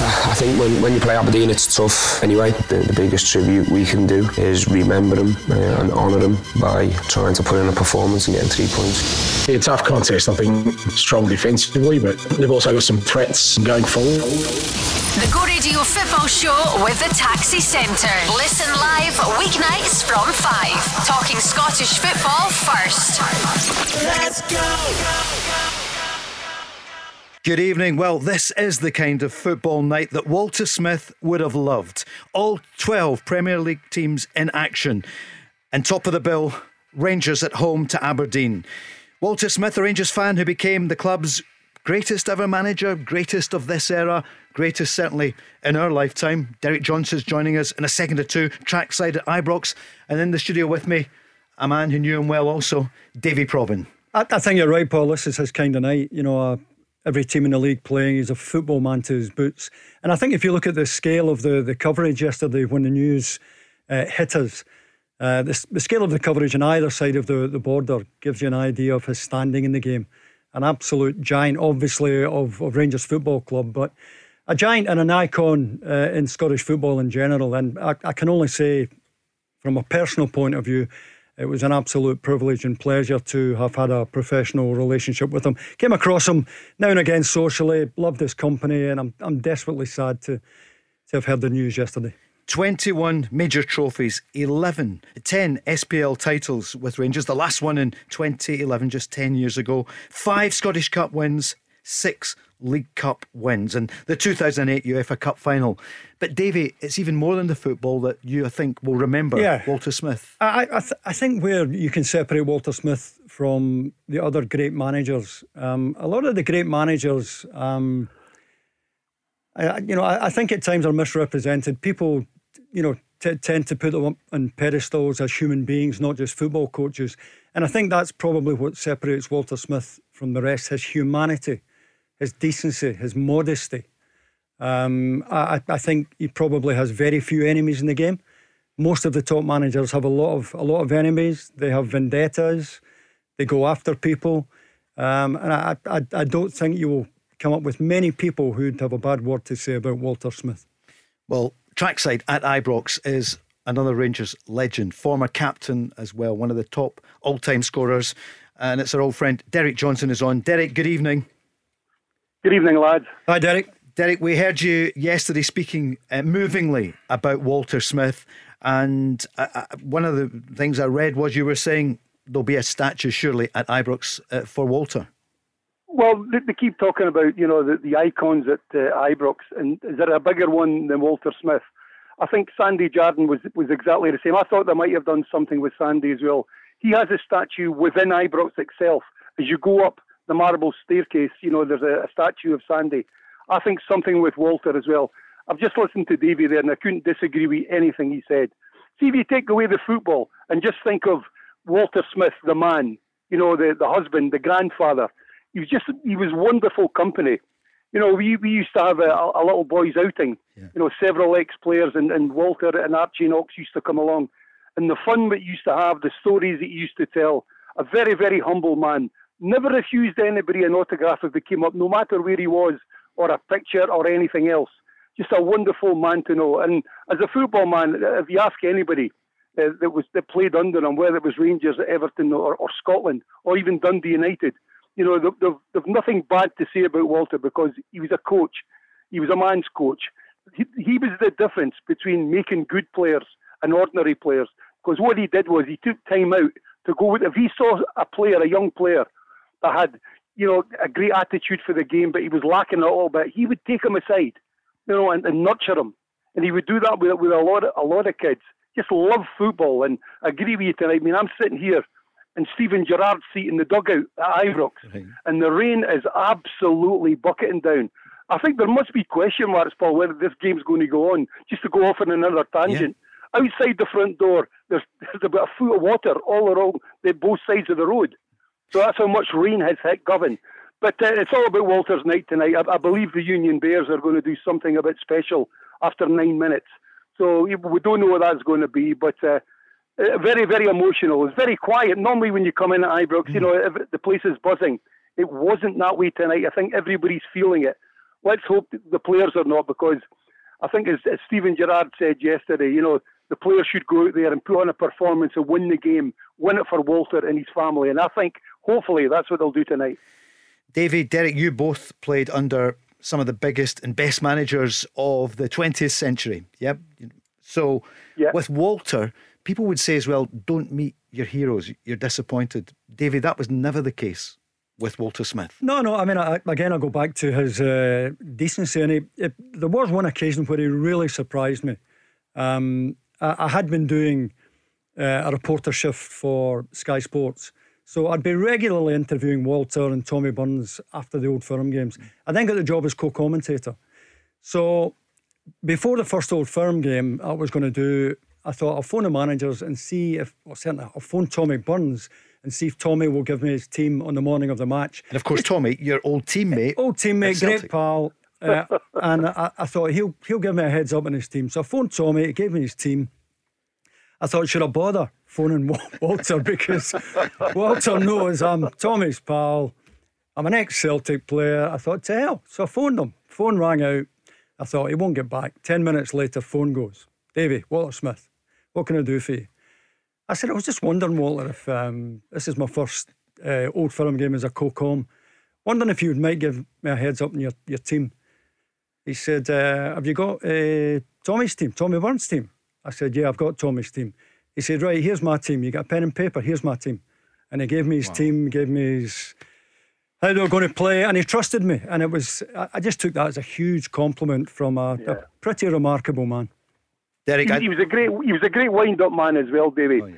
I think when, when you play Aberdeen, it's tough anyway. The, the biggest tribute we can do is remember them uh, and honour them by trying to put in a performance and getting three points. It's a tough contest, I think, strong defensively, but they've also got some threats going forward. The Go Radio Football Show with the Taxi Centre. Listen live weeknights from 5. Talking Scottish football first. Let's go! Good evening. Well, this is the kind of football night that Walter Smith would have loved. All 12 Premier League teams in action. And top of the bill, Rangers at home to Aberdeen. Walter Smith, a Rangers fan who became the club's greatest ever manager, greatest of this era, greatest certainly in our lifetime. Derek Johnstone's joining us in a second or two, trackside at Ibrox. And in the studio with me, a man who knew him well also, Davy Provan. I, I think you're right, Paul. This is his kind of night. You know, every team in the league playing. He's a football man to his boots. And I think if you look at the scale of the, the coverage yesterday when the news uh, hit us, uh, the, the, scale of the coverage on either side of the, the border gives you an idea of his standing in the game. An absolute giant, obviously, of, of Rangers Football Club, but a giant and an icon uh, in Scottish football in general. And I, I can only say, from a personal point of view, it was an absolute privilege and pleasure to have had a professional relationship with him. Came across him now and again socially, loved his company, and I'm, I'm desperately sad to, to have heard the news yesterday. 21 major trophies, 11, 10 SPL titles with Rangers, the last one in 2011, just 10 years ago, five Scottish Cup wins, six League Cup wins and the 2008 UEFA Cup final. But Davy, it's even more than the football that you, I think, will remember yeah. Walter Smith. I, I, th- I, think where you can separate Walter Smith from the other great managers, um, a lot of the great managers, um, I, you know, I, I, think at times are misrepresented. People, you know, t- tend to put them up on pedestals as human beings, not just football coaches. And I think that's probably what separates Walter Smith from the rest his humanity his decency, his modesty. Um, I, I, think he probably has very few enemies in the game. Most of the top managers have a lot of a lot of enemies. They have vendettas. They go after people, um, and I, I, I don't think you will come up with many people who'd have a bad word to say about Walter Smith. Well, trackside at Ibrox is another Rangers legend, former captain as well, one of the top all-time scorers, and it's our old friend Derek Johnstone is on. Derek, good evening. Good evening, lads. Hi, Derek. Derek, we heard you yesterday speaking uh, movingly about Walter Smith, and uh, uh, one of the things I read was you were saying there'll be a statue surely at Ibrox uh, for Walter. Well, they, keep talking about you know the, the icons at uh, Ibrox, and is there a bigger one than Walter Smith? I think Sandy Jardine was was exactly the same. I thought they might have done something with Sandy as well. He has a statue within Ibrox itself. As you go up the marble staircase, you know, there's a, a statue of Sandy. I think something with Walter as well. I've just listened to Davy there and I couldn't disagree with anything he said. See, if you take away the football and just think of Walter Smith, the man, you know, the, the husband, the grandfather, he was just, he was wonderful company. You know, we, we used to have a, a little boys' outing, yeah. you know, several ex players, and, and Walter and Archie Knox used to come along. And the fun that used to have, the stories that he used to tell, a very, very humble man, never refused anybody an autograph if they came up, no matter where he was, or a picture, or anything else. Just a wonderful man to know. And as a football man, if you ask anybody uh, that was that played under him, whether it was Rangers, Everton, or, or Scotland, or even Dundee United, you know, they've, they've nothing bad to say about Walter because he was a coach. He was a man's coach. He, he was the difference between making good players and ordinary players. Because what he did was he took time out to go with. If he saw a player, a young player, that had, you know, a great attitude for the game, but he was lacking a little bit, he would take him aside, you know, and, and nurture him and he would do that with with a lot of, a lot of kids. Just love football, and I agree with you tonight. I mean, I'm sitting here in Steven Gerrard's seat in the dugout at Ibrox, right. and the rain is absolutely bucketing down. I think there must be question marks, Paul, whether this game's going to go on. Just to go off on another tangent. Yeah. Outside the front door, there's, there's about a foot of water all around the, both sides of the road. So that's how much rain has hit Govan. But uh, it's all about Walter's night tonight. I, I, believe the Union Bears are going to do something a bit special after nine minutes. So we don't know what that's going to be, but uh, uh, very, very emotional. It's very quiet. Normally, when you come in at Ibrox, mm. you know the place is buzzing. It wasn't that way tonight. I think everybody's feeling it. Let's hope the players are not, because I think as, as Steven Gerrard said yesterday, you know the players should go out there and put on a performance and win the game, win it for Walter and his family. And I think hopefully that's what they'll do tonight. David, Derek, you both played under some of the biggest and best managers of the 20th century. Yep. So yep. with Walter, people would say as well, don't meet your heroes. You're disappointed. David, that was never the case with Walter Smith. No, no. I mean, I, again, I go back to his uh, decency. And he, it, there was one occasion where he really surprised me. Um, I, I, had been doing uh, a reporter shift for Sky Sports so I'd be regularly interviewing Walter and Tommy Burns after the old firm games. I then got the job as co-commentator. So before the first old firm game, I was going to do. I thought I'll phone the managers and see if, well, certainly I'll phone Tommy Burns and see if Tommy will give me his team on the morning of the match. And of course, Tommy, your old teammate, old teammate, great pal, uh, and I, I, thought he'll he'll give me a heads up on his team. So I phoned Tommy. He gave me his team. I thought, should I bother? phoning Walter because Walter knows I'm Tommy's pal. I'm an ex Celtic player. I thought, to hell. So I phoned him. Phone rang out. I thought, he won't get back. 10 minutes later, phone goes. Davy, Walter Smith, what can I do for you? I said, I was just wondering, Walter, if um, this is my first uh, old firm game as a co com. Wondering if you might give me a heads up in your, your team. He said, uh, Have you got uh, Tommy's team, Tommy Burns' team? I said, Yeah, I've got Tommy's team. He said, Right, here's my team. You got a pen and paper? Here's my team. And he gave me his wow. team, gave me his how they were going to play, and he trusted me. And it was, I just took that as a huge compliment from a, yeah. a pretty remarkable man. Derek, he, he, was a great, he was a great wind-up man as well, David. Oh, yeah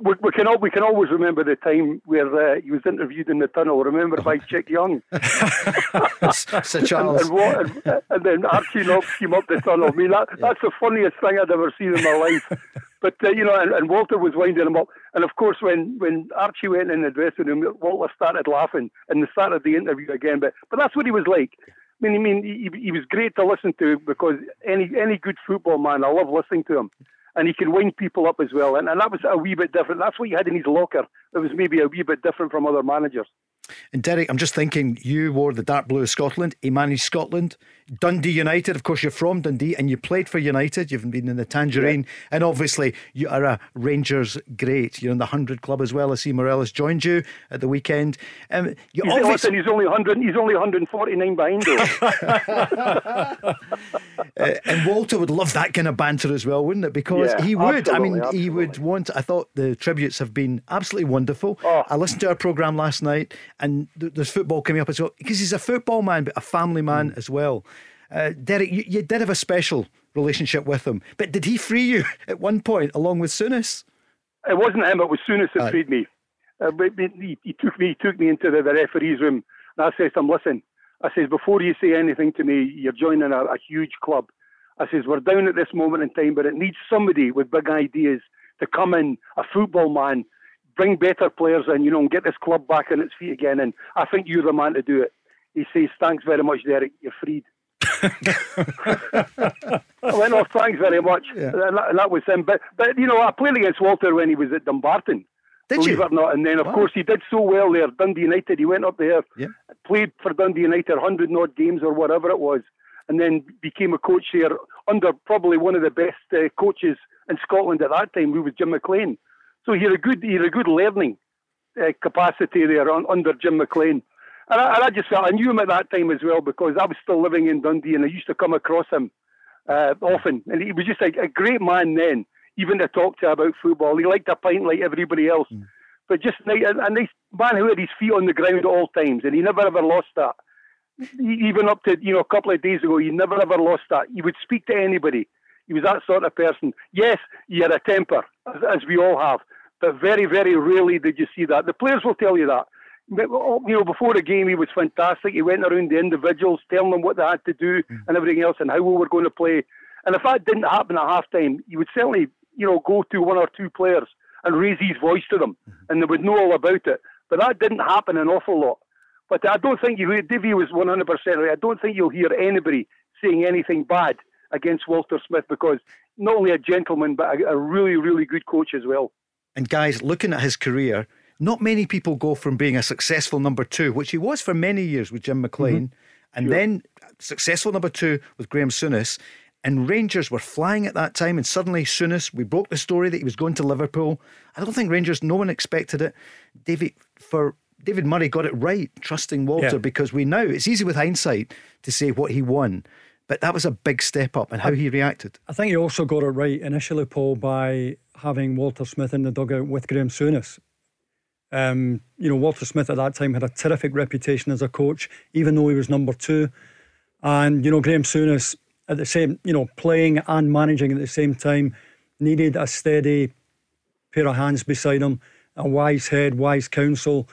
we, we, can all, we can always remember the time where uh, he was interviewed in the tunnel. Remember by Chick Young, Sir Charles, and, and, what, and, and, then Archie Knox came up the tunnel. I mean, that, yeah. that's the funniest thing I'd ever seen in my life. But uh, you know, and, and, Walter was winding him up, and of course, when when Archie went in the dressing room, Walter started laughing, and they started the interview again. But but that's what he was like. I mean, I mean, he, he was great to listen to because any any good football man, I love listening to him and he can wind people up as well. And, and that was a wee bit different. That's what he had in his locker. It was maybe a wee bit different from other managers. And Derek, I'm just thinking, you wore the dark blue of Scotland. He managed Scotland. Dundee United, of course, you're from Dundee and you played for United. You've been in the Tangerine. Yeah. And obviously, you are a Rangers great. You're in the 100 club as well. I see Morelos joined you at the weekend. Um, you he's, obviously... listen, he's, only 100, he's only 149 behind uh, and Walter would love that kind of banter as well, wouldn't it? Because yeah, he would. I mean, absolutely. he would want. I thought the tributes have been absolutely wonderful. Oh. I listened to our programme last night and there's football coming up as well because he's a football man, but a family man mm. as well. Uh, Derek, you, you, did have a special relationship with him, but did he free you at one point along with Souness? It wasn't him; it was Souness that uh, freed me. Uh, he, he, took me, he took me into the, the referee's room, and I said to him, "Listen," I says, "before you say anything to me, you're joining a, a huge club." I says, "We're down at this moment in time, but it needs somebody with big ideas to come in, a football man, bring better players in, you know, and get this club back on its feet again. And I think you're the man to do it. He says, Thanks very much, Derek. You're freed. I went off, thanks very much. Yeah. And, that, and, that, was him. But, but, you know, I played against Walter when he was at Dumbarton. Did believe you? it or not. And then, of wow. course, he did so well there. Dundee United, he went up there, yeah. played for Dundee United 100 odd games or whatever it was, and then became a coach there under probably one of the best uh, coaches in Scotland at that time, who was Jim McLean. So he had a good, he had a good learning uh, capacity there on, under Jim McLean. And I, and I, just felt I knew him at that time as well because I was still living in Dundee and I used to come across him uh, often. And he was just like a great man then, even to talk to about football. He liked a pint like everybody else. Mm. But just a nice man who had his feet on the ground at all times, and he never ever lost that. Even up to you know a couple of days ago, he never ever lost that. He would speak to anybody He was that sort of person. Yes, he had a temper, as, as we all have, but very, very rarely did you see that. The players will tell you that. You know, before the game, he was fantastic. He went around the individuals, telling them what they had to do mm. and everything else, and how we were going to play. And if that didn't happen at half time, he would certainly, you know, go to one or two players and raise his voice to them, mm. and they would know all about it. But that didn't happen an awful lot. But I don't think you. Davy was 100% right. I don't think you'll hear anybody saying anything bad against Walter Smith because not only a gentleman, but a, a really, really good coach as well. And guys, looking at his career, not many people go from being a successful number two, which he was for many years with Jim McLean, mm-hmm. and sure. then successful number two with Graham Souness. And Rangers were flying at that time, and suddenly Souness, we broke the story that he was going to Liverpool. I don't think Rangers, no one expected it. David, for David Murray got it right, trusting Walter, yeah. because we now, it's easy with hindsight to say what he won. But that was a big step up and how he reacted. I think he also got it right initially, Paul, by having Walter Smith in the dugout with Graham Souness. Um, you know, Walter Smith at that time had a terrific reputation as a coach, even though he was number two. And, you know, Graham Souness, at the same, you know, playing and managing at the same time, needed a steady pair of hands beside him, a wise head, wise counsel.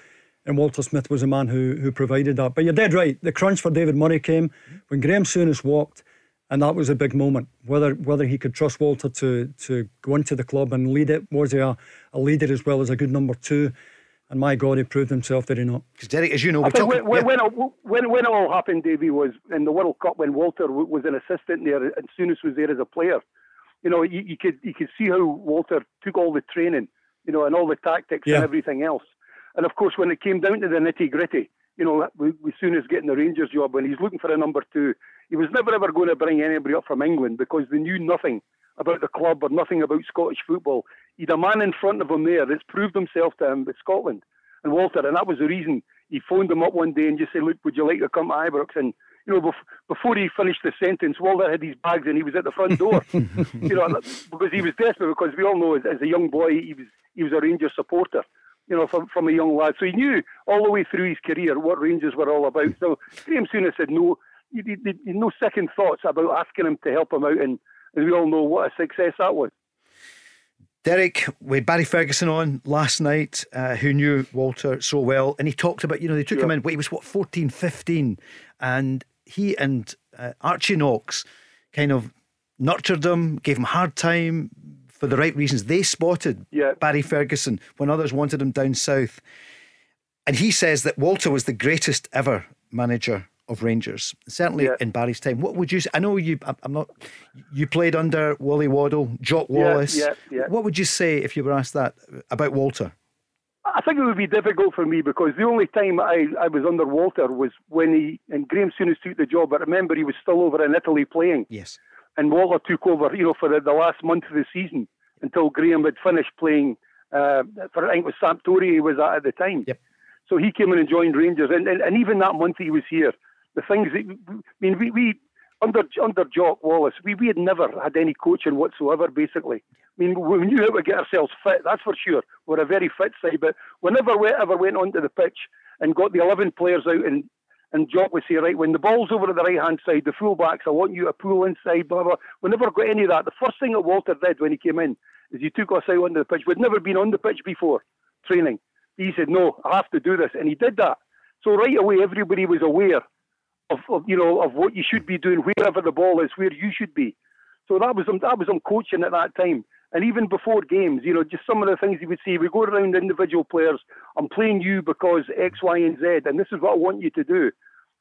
And Walter Smith was the man who, who provided that. But you're dead right. The crunch for David Murray came when Graham Souness walked and that was a big moment. Whether whether he could trust Walter to to go into the club and lead it, was he a, a leader as well as a good number two? And my God, he proved himself, did he not? Because Derek, as you know, I think when, yeah. when, when, when, it all happened, Davy, was in the World Cup when Walter was an assistant there and Souness was there as a player. You know, you, you, could you could see how Walter took all the training, you know, and all the tactics yeah. and everything else. And of course, when it came down to the nitty gritty, you know, with, with Souness getting the Rangers job, when he's looking for a number two, he was never ever going to bring anybody up from England because they knew nothing about the club or nothing about Scottish football. He'd a man in front of him there that's proved himself to him with Scotland and Walter, and that was the reason he phoned him up one day and just said, "Look, would you like to come to Ibrox?" And you know, bef- before he finished the sentence, Walter had his bags and he was at the front door. you know, because he was desperate. Because we all know, as, as a young boy, he was he was a Rangers supporter you know, from, from a young lad. So he knew all the way through his career what Rangers were all about. So Graham Souness said no, he, he, he, no second thoughts about asking him to help him out, and, and we all know what a success that was. Derek, with Barry Ferguson on last night, uh, who knew Walter so well, and he talked about, you know, they took him in, but he was what, 14, 15, and he and uh, Archie Knox kind of nurtured him, gave him hard time for the right reasons. They spotted yeah. Barry Ferguson when others wanted him down south. And he says that Walter was the greatest ever manager of Rangers, certainly yeah. in Barry's time. What would you say? I know you, I'm not, you played under Willie Waddell, Jock Wallace. Yeah, yeah, what would you say if you were asked that about Walter? I think it would be difficult for me because the only time I, I was under Walter was when he and Graham Souness took the job. But remember, he was still over in Italy playing. Yes. And Walter took over, you know, for the, the last month of the season until Graham had finished playing uh, for I think it was Sampdoria he was at at the time. Yep. So he came in and joined Rangers, and, and, and even that month he was here, the things that I mean, we, we under under Jock Wallace, we, we had never had any coaching whatsoever. Basically, I mean, we knew how to get ourselves fit. That's for sure. We're a very fit side, but whenever we ever went onto the pitch and got the eleven players out and and Jock would say, right, when the ball's over to the right hand side, the fullbacks, I want you to pull inside, blah, blah. We never got any of that. The first thing that Walter did when he came in is he took us out onto the pitch. We'd never been on the pitch before training. He said, no, I have to do this. And he did that. So right away, everybody was aware of, of, you know of what you should be doing wherever the ball is, where you should be. So that was that was him coaching at that time. And even before games, you know, just some of the things he would say. We go around individual players. I'm playing you because X, Y, and Z, and this is what I want you to do.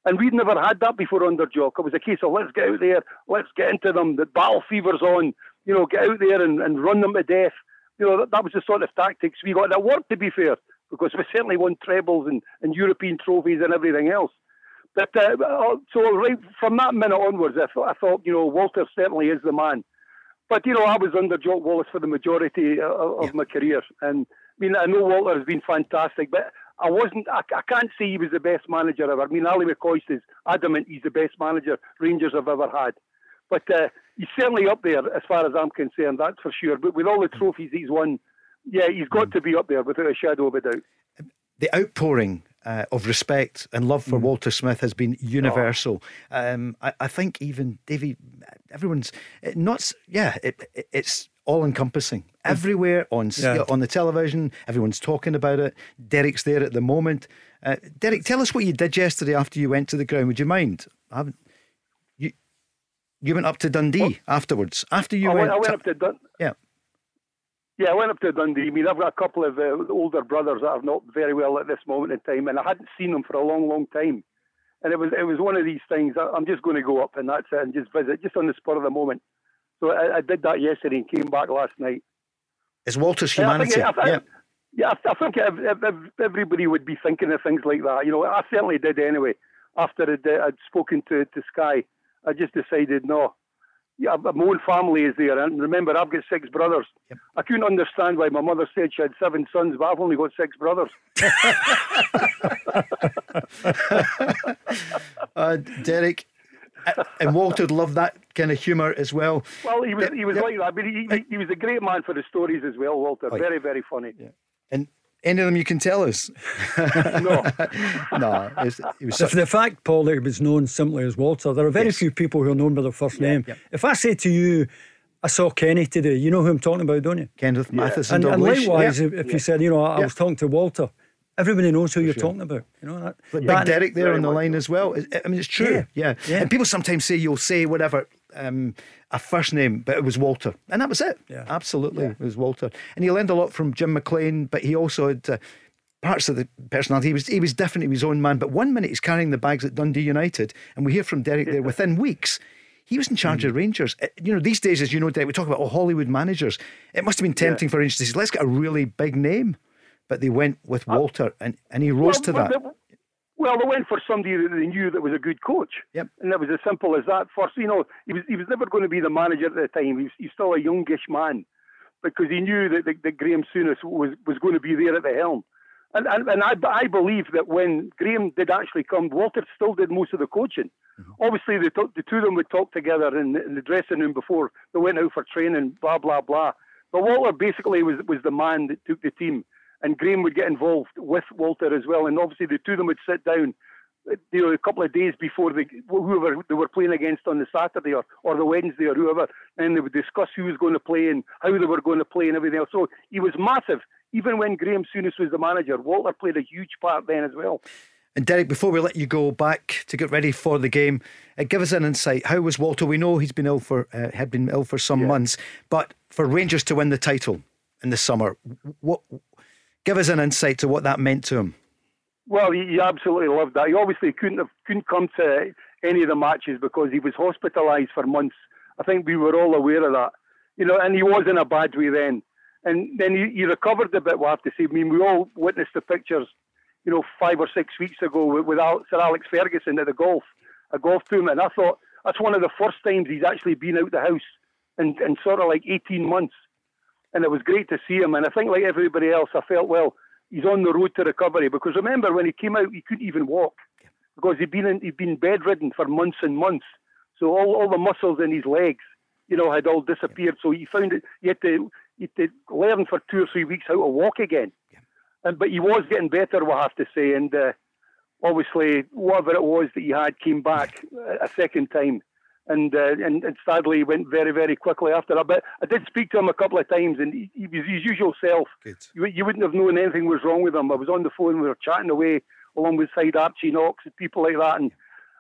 And we'd never had that before under Jock. It was a case of let's get out there, let's get into them. The battle fever's on. You know, get out there and, and run them to death. You know, that, that was the sort of tactics we got. That worked, to be fair, because we certainly won trebles and, and European trophies and everything else. But uh, uh, so right from that minute onwards, I I thought, you know, Walter certainly is the man. But you know, I was under Jock Wallace for the majority uh, of yeah. my career, and I mean, I know Walter has been fantastic, but I wasn't. I, I can't say he was the best manager ever. I mean, Ali McCoist is adamant he's the best manager Rangers have ever had. But uh, he's certainly up there as far as I'm concerned. That's for sure. But with all the trophies he's won, yeah, he's got to be up there without a shadow of a doubt the outpouring uh, of respect and love Mm. for Walter Smith has been universal. Um, I, I think even Davy, everyone's not. Yeah, it, it, it's all encompassing everywhere on Mm. Yeah. on the television. Everyone's talking about it. Derek's there at the moment. Uh, Derek, tell us what you did yesterday after you went to the ground. Would you mind? I haven't. You you went up to Dundee afterwards. After you I went, went, I went up to Dun- yeah. Yeah, I went up to Dundee. I mean, I've got a couple of uh, older brothers that are not very well at this moment in time, and I hadn't seen them for a long, long time. And it was it was one of these things. I, I'm just going to go up and that's it, and just visit, just on the spur of the moment. So I, I did that yesterday and came back last night. It's Walter's Yeah, I think- humanity. I yeah. Yeah, I, I think ev- ev- ev- everybody would be thinking of things like that. You know, I certainly did anyway. After I'd, uh, I'd spoken to, to Sky, I just decided no. Yeah, my own family is there, and remember, I've got six brothers. I couldn't understand why my mother said she had seven sons, but I've only got six brothers. Uh, Derek and Walter loved that kind of humour as well. Well, he was he was Yeah. like that, but he, he, he was a great man for the stories as well, Walter. Very, very funny. Yeah. And any of them you can tell us? No, no, it's, it was The, such, the fact, Paul, that he was known simply as Walter, there are very Yes. few people who are known by their first name. If I say to you, I saw Kenny today, you know who I'm talking about, don't you? Kenneth Mathieson. And, and likewise, yeah. if, if you said, you know, I, I was talking to Walter, everybody knows who you're talking about. You know that. But that- Big Derek there on the line so. as well. I I mean, it's true. Yeah. Yeah. Yeah. And people sometimes say you'll say whatever, um, a first name, but it was Walter. And that was it. Yeah. Absolutely. It was Walter. And he learned a lot from Jim McLean, but he also had uh, parts of the personality. He was, he was definitely his own man. But one minute he's carrying the bags at Dundee United, and we hear from Derek there within weeks. He was in charge Mm. of Rangers. Uh, You know, these days, as you know, Derek, we talk about oh, Hollywood managers. It must have been tempting for Rangers to say, let's get a really big name. But they went with Walter, and, and he rose to well, that. Well, they went for somebody that they knew that was a good coach. Yep. And that was as simple as that. First, you know, he was he was never going to be the manager at the time. He was, he's still a youngish man because he knew that, that, that Graham Souness was, was going to be there at the helm. And, and, and I, I believe that when Graham did actually come, Walter still did most of the coaching. Mm-hmm. Obviously, the, the two of them would talk together in, the- in the dressing room before they went out for training, blah, blah, blah. But Walter basically was, was the man that took the team. And Graham would get involved with Walter as well. And obviously, the two of them would sit down uh, you know, a couple of days before the whoever they were playing against on the Saturday or, or the Wednesday or whoever, and they would discuss who was going to play and how they were going to play and everything else. So he was massive. Even when Graham Souness was the manager, Walter played a huge part then as well. And Derek, before we let you go back to get ready for the game, uh, give us an insight. How was Walter? We know he's been ill for uh, had been ill for some months, but for Rangers to win the title in the summer, what? Give us an insight to what that meant to him. Well, he, absolutely loved that. He obviously couldn't have couldn't come to any of the matches because he was hospitalised for months. I think we were all aware of that, you know. And he was in a bad way then, and then he, he recovered a bit. We have to say. I mean, we all witnessed the pictures, you know, five or six weeks ago with, Sir Alex Ferguson at the golf, a golf tournament. And I thought that's one of the first times he's actually been out the house in, in sort of like 18 months and it was great to see him. And I think, like everybody else, I felt well. He's on the road to recovery because remember when he came out, he couldn't even walk because he'd been in, he'd been bedridden for months and months. So all, all the muscles in his legs, you know, had all disappeared. So he found it. He had to he had to learn for two or three weeks how to walk again. And but he was getting better, we have to say. And uh, obviously, whatever it was that he had came back a second time and, uh, and and sadly went very very quickly after that. But I did speak to him a couple of times, and he, he was his usual self. You, you wouldn't have known anything was wrong with him. I was on the phone, we were chatting away along with side Archie Knox and people like that, and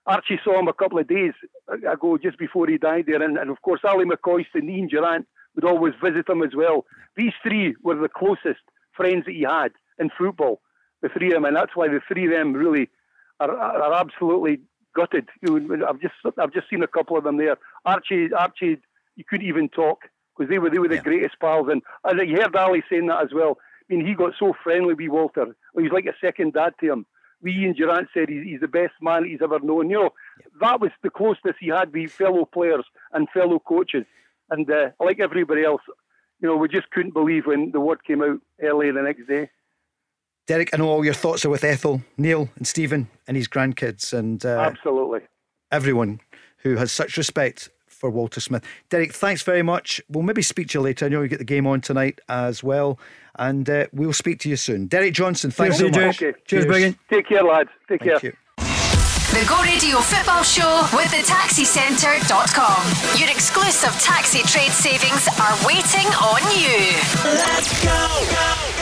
Archie saw him a couple of days ago just before he died there, and, and of course Ali McCoist and Ian Durrant would always visit him as well. These three were the closest friends that he had in football, the three of them, and that's why the three of them really are, are absolutely gutted. You know, I've just I've just seen a couple of them there. Archie Archie, you couldn't even talk because they were they were the greatest pals, and and you heard Ali saying that as well. I mean, he got so friendly with Walter. He was like a second dad to him. We Ian Durrant said he's, he's the best man he's ever known. You know, that was the closeness he had with fellow players and fellow coaches. And uh, like everybody else, you know, we just couldn't believe when the word came out early the next day. Derek, I know all your thoughts are with Ethel, Neil, and Stephen, and his grandkids, and uh, Absolutely. everyone who has such respect for Walter Smith. Derek, thanks very much. We'll maybe speak to you later. I know you get the game on tonight as well, and uh, we'll speak to you soon. Derek Johnstone, thanks Cheers, so much. Okay. Cheers, Brigham. Take care, lads. Take Thank care. you. The Go Radio Football Show with the taxicentre.com. Your exclusive taxi trade savings are waiting on you. Let's Go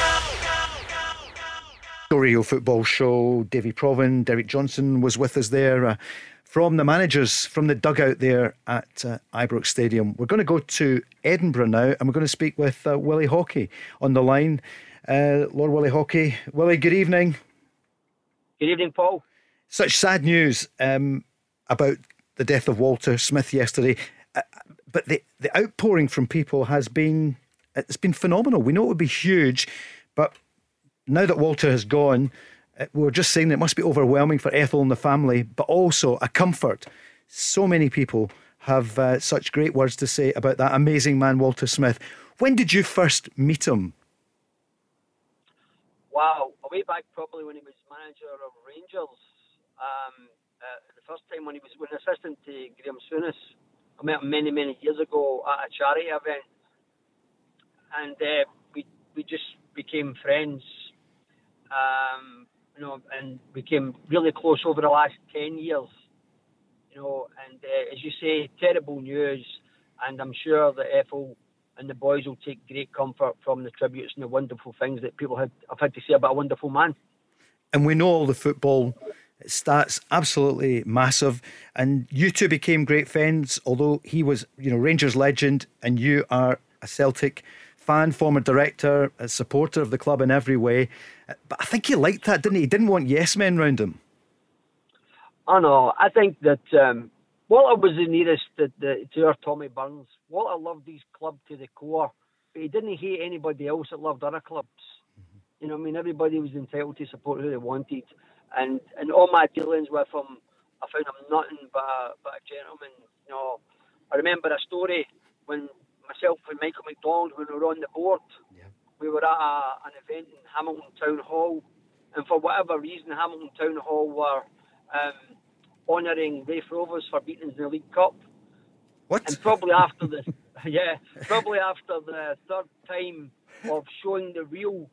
Radio Football Show. Davy Provan, Derek Johnstone was with us there uh, from the managers from the dugout there at uh, Ibrox Stadium. We're going to go to Edinburgh now, and we're going to speak with uh, Willie Haughey on the line. Uh, Lord Willie Haughey, Willie, good evening. Good evening, Paul. Such sad news um, about the death of Walter Smith yesterday, uh, but the the outpouring from people has been it's been phenomenal. We know it would be huge, but now that Walter has gone, uh, we were just saying that it must be overwhelming for Ethel and the family, but also a comfort. So many people have uh, such great words to say about that amazing man, Walter Smith. When did you first meet him? Wow, way back probably when he was manager of Rangers. Um, uh, the first time when he was when assistant to Graham Souness. I met him many, many years ago at a charity event, and uh, we we just became friends. Um, you know, and became really close over the last ten years. You know, and uh, as you say, terrible news, and I'm sure that Ethel and the boys will take great comfort from the tributes and the wonderful things that people had have had to say about a wonderful man. and we know all the football stats absolutely massive and you two became great friends although he was you know Rangers legend and you are a Celtic fan former director a supporter of the club in every way but I think he liked that didn't he he didn't want yes men round him I know. I think that um, Walter was the nearest to, the, to our Tommy Burns. Walter loved his club to the core, but he didn't hate anybody else that loved other clubs. You know, I mean, everybody was entitled to support who they wanted, and and all my dealings with him, I found him nothing but a, but a gentleman. You know, I remember a story when myself and Michael McDonald, when we were on the board, we were at a, an event in Hamilton Town Hall, and for whatever reason, Hamilton Town Hall were um, honouring Raith Rovers for beating us in the League Cup. what And probably after the yeah, probably after the third time of showing the real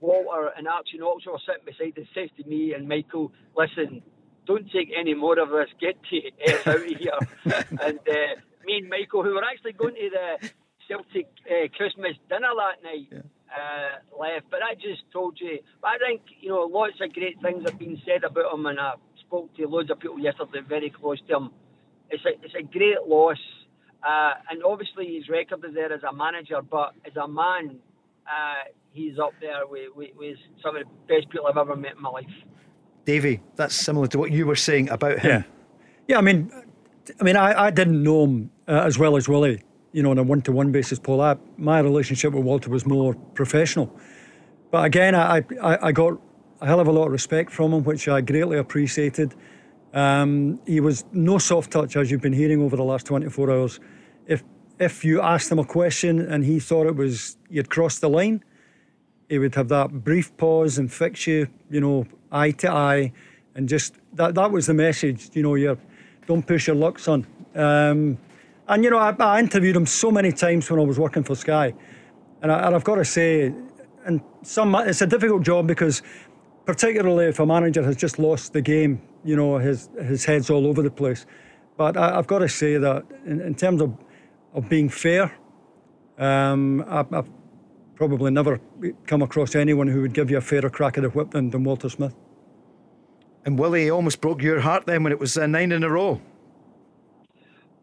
Walter and Archie Knox were sitting beside us, says to me and Michael, "Listen, don't take any more of this. Get to F out of here." and uh, me and Michael, who were actually going to the Celtic uh, Christmas dinner that night, uh, left. But I just told you. But I think you know lots of great things have been said about him, and I spoke to loads of people yesterday, very close to him. It's a it's a great loss, uh, and obviously his record is there as a manager, but as a man, uh, he's up there with, with, with some of the best people I've ever met in my life. Davey that's similar to what you were saying about him Yeah, yeah. I mean, I mean, I, I didn't know him uh, as well as Willie. You know, on a one-to-one basis, Paul. I, my relationship with Walter was more professional, but again, I, I I got a hell of a lot of respect from him, which I greatly appreciated. Um, he was no soft touch, as you've been hearing over the last 24 hours. If if you asked him a question and he thought it was you'd crossed the line, he would have that brief pause and fix you, you know, eye to eye, and just that that was the message. You know, you don't push your luck, son. Um, and you know, I, I interviewed him so many times when I was working for Sky, and, I, I've got to say, and some it's a difficult job because, particularly if a manager has just lost the game, you know, his his head's all over the place. But I, I've got to say that in, in terms of of being fair, um, I, I've probably never come across anyone who would give you a fairer crack at the whip than, than Walter Smith. And Willie almost broke your heart then when it was uh, nine in a row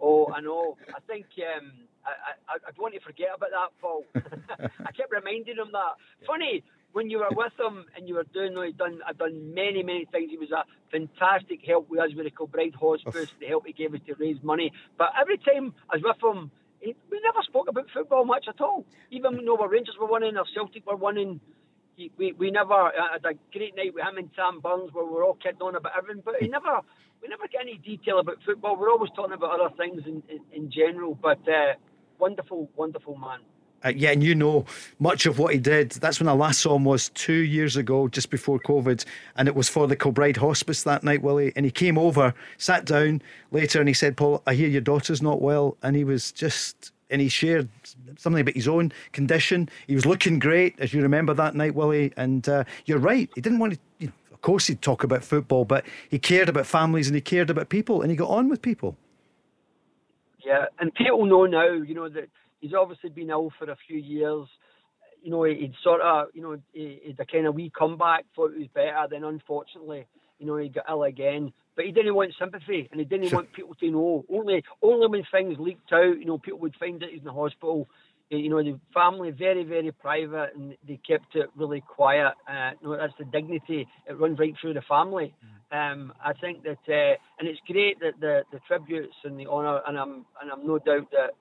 Oh, I know. I think um, I, I'd want to forget about that, Paul. I kept reminding him that. Funny, when you were with him and you were doing, done, I've done many, many things. He was a fantastic help with us with the Kilbryde Hospice, the help he gave us to raise money. But every time I was with him, we never spoke about football much at all. Even when our Rangers were winning, or Celtic were winning, we, we never had a great night with him and Sam Burns where we were all kidding on about everything, but he never we never get any detail about football. We're always talking about other things in, in, in general. But uh, wonderful, wonderful man. Uh, yeah, and you know much of what he did. That's when I last saw him was two years ago, just before COVID, and it was for the Kilbryde Hospice that night, Willie. And he came over, sat down later, and he said, "Paul, I hear your daughter's not well," and he was just. And he shared something about his own condition. He was looking great, as you remember that night, Willie. And uh, you're right. He didn't want to, you know, of course, he'd talk about football, but he cared about families and he cared about people and he got on with people. Yeah, and people know now, you know, that he's obviously been ill for a few years. You know, he'd sort of, you know, he'd a kind of wee comeback, thought it was better. Then, unfortunately, you know, he got ill again. But he didn't want sympathy, and he didn't want people to know. Only, only when things leaked out, you know, people would find out he's in the hospital. You know, the family very, very private, and they kept it really quiet. Uh, you know, that's the dignity. It runs right through the family. Um, I think that, uh, and it's great that the, the tributes and the honour, and I'm and I'm no doubt that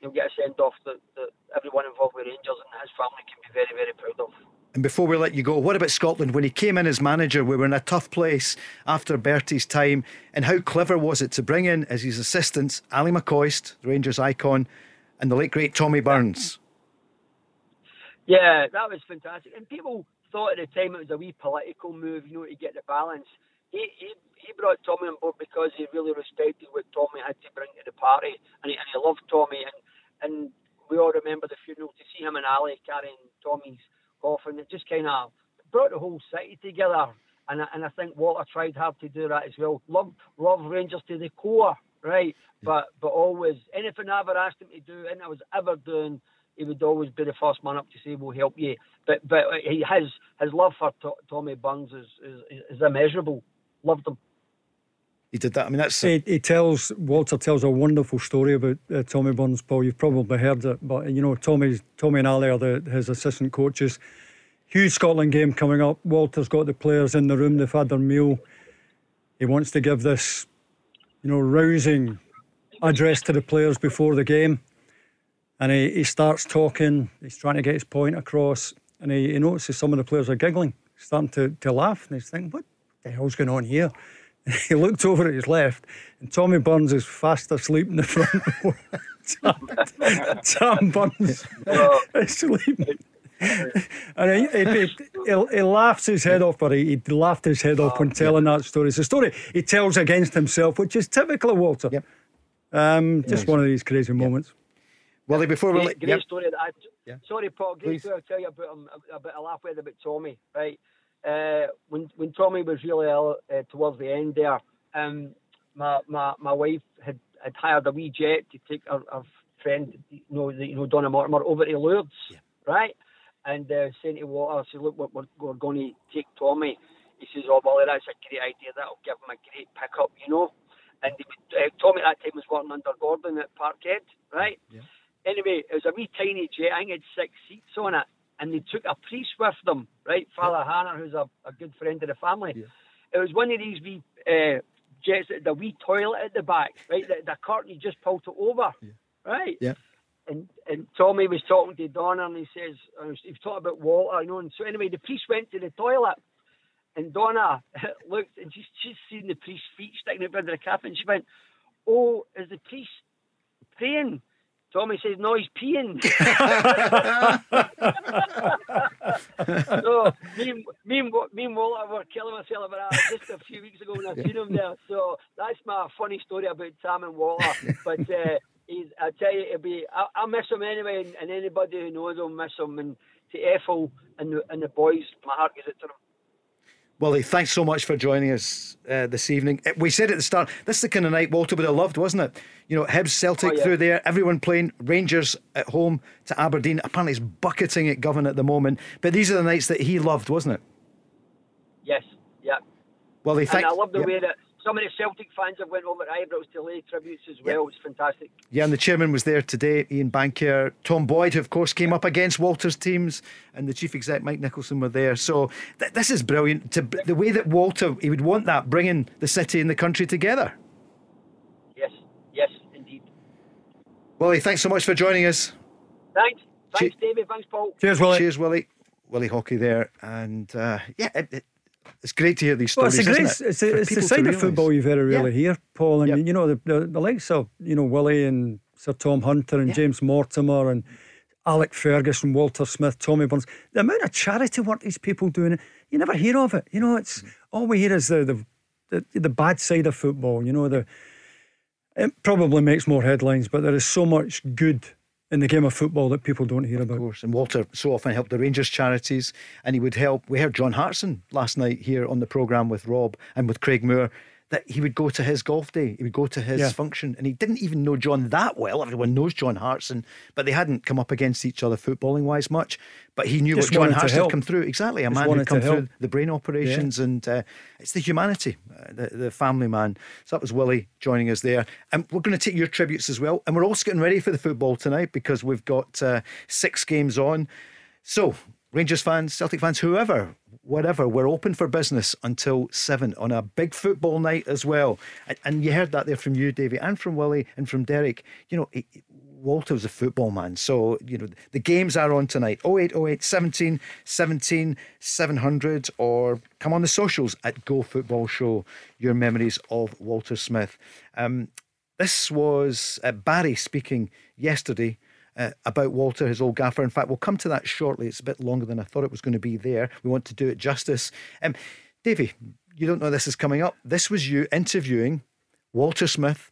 you'll get a send off that, that everyone involved with Rangers and his family can be very, very proud of. And before we let you go, what about Scotland? When he came in as manager, we were in a tough place after Bertie's time. And how clever was it to bring in as his assistants Ali McCoist, the Rangers icon, and the late great Tommy Burns? Yeah, that was fantastic. And people thought at the time it was a wee political move, you know, to get the balance he, he, he brought Tommy on board because he really respected what Tommy had to bring to the party, and he, and he loved Tommy. And and we all remember the funeral to see him and Ali carrying Tommy's coffin. It just kind of brought the whole city together. And I, and I think Walter tried hard to do that as well. Love love Rangers to the core, right? But but always anything I ever asked him to do, and I was ever doing he would always be the first man up to say we'll help you. But but he his his love for Tommy Burns is, is is immeasurable loved them. He did that. I mean, that's. He, he tells Walter tells a wonderful story about uh, Tommy Burns. Paul, you've probably heard it, but you know Tommy, Tommy and Ally are the, his assistant coaches. Huge Scotland game coming up. Walter's got the players in the room. They've had their meal. He wants to give this, you know, rousing address to the players before the game, and he, he starts talking. He's trying to get his point across, and he, he notices some of the players are giggling, starting to, to laugh, and he's thinking, "What the hell's going on here? he looked over at his left, and Tommy Burns is fast asleep in the front row. Tom, Tom Burns is sleeping. and he, he, he, he, laughs his head off, but he, he laughed his head off when telling that story. It's a story he tells against himself, which is typical of Walter. Yep. Um, just one of these crazy yep. moments. Well, before we great, great yep. story. That I, yeah. Sorry, Paul. Great story. I'll tell you about um, about a laugh with about Tommy. Right uh, when when Tommy was really ill uh, towards the end there, um, my, my my wife had, had hired a wee jet to take our, our friend, you know, the, you know Donna Mortimer over to Lourdes, yeah. right? And uh, saying to Walter, said, look, we're, we're going to take Tommy. He says, oh, well, that's a great idea. That'll give him a great pickup, you know. And uh, Tommy at that time was working under Gordon at Parkhead, right? Yeah. Anyway, it was a wee tiny jet. I think it had six seats on it and they took a priest with them, right? Father yeah. Hannah, who's a, a, good friend of the family. Yeah. It was one of these wee uh, jets, the wee toilet at the back, right? The, the curtain, you just pulled it over, yeah. right? Yeah. And and Tommy was talking to Donna, and he says, uh, he was talking about Walter, you know. And so anyway, the priest went to the toilet, and Donna looked, and she's she's seen the priest's feet sticking out under the cap, and she went, "Oh, is the priest praying?" Tommy says, no, he's peeing. so, me, me, me and Walter were killing myself about that just a few weeks ago when I seen him there. So that's my funny story about Tom and Walter. But uh, he's, I tell you, it'll be, I, I miss him anyway, and, and anybody who knows him miss him. And to Ethel and the, and the boys, my heart goes out to them. Willie, thanks so much for joining us uh, this evening. Uh, we said at the start, this is the kind of night Walter would have loved, wasn't it? You know, Hibs, Celtic oh, yeah. through there, everyone playing, Rangers at home to Aberdeen. Apparently, it's bucketing at Govan at the moment. But these are the nights that he loved, wasn't it? Yes, yeah. Willie, thanks. And I love the yep. way that some of the Celtic fans have went over to Ibrox to lay tributes as well. Yeah. It's fantastic. Yeah, and the chairman was there today, Ian Bankier. Tom Boyd, who of course came up against Walter's teams, and the chief exec Mike Nicholson were there. So th- this is brilliant. To, the way that Walter, he would want that, bringing the city and the country together. Yes, yes, indeed. Willie, thanks so much for joining us. Thanks. Thanks, che- David. Thanks, Paul. Cheers, Willie. Cheers, Willie. Willie Haughey there. And uh, yeah, it, it, it's great to hear these stories. Well, it's, a great, it? it's, a, it's the side of football you very rarely yeah. hear, Paul. And yep. you know the, the, the likes of you know Willie and Sir Tom Hunter and. James Mortimer and Alec Ferguson, Walter Smith, Tommy Burns. The amount of charity work these people doing, you never hear of it. You know, it's mm-hmm. all we hear is the the, the, the bad side of football. You know, the it probably makes more headlines, but there is so much good in the game of football that people don't hear about. Of course, and Walter so often helped the Rangers charities, and he would help. We heard John Hartson last night here on the programme with Rob and with Craig Moore that he would go to his golf day, he would go to his yeah. function, and he didn't even know John that well. Everyone knows John Hartson, but they hadn't come up against each other footballing wise much. But he knew Just what John Hartson had come through. Exactly, a Just man who'd come through the brain operations, yeah. and uh, it's the humanity, uh, the, the family man. So that was Willie joining us there. And we're going to take your tributes as well. And we're also getting ready for the football tonight because we've got uh, six games on. So, Rangers fans, Celtic fans, whoever whatever. We're open for business until seven on a big football night as well. And, and you heard that there from you, Davey, and from Willie and from Derek. You know, Walter's a football man. So, you know, the games are on tonight 0808 17 17 700 or come on the socials at Go Football Show, your memories of Walter Smith. Um, this was uh, Barry speaking yesterday uh, about Walter, his old gaffer. In fact, we'll come to that shortly. It's a bit longer than I thought it was going to be there. We want to do it justice. Um, Davey, you don't know this is coming up. This was you interviewing Walter Smith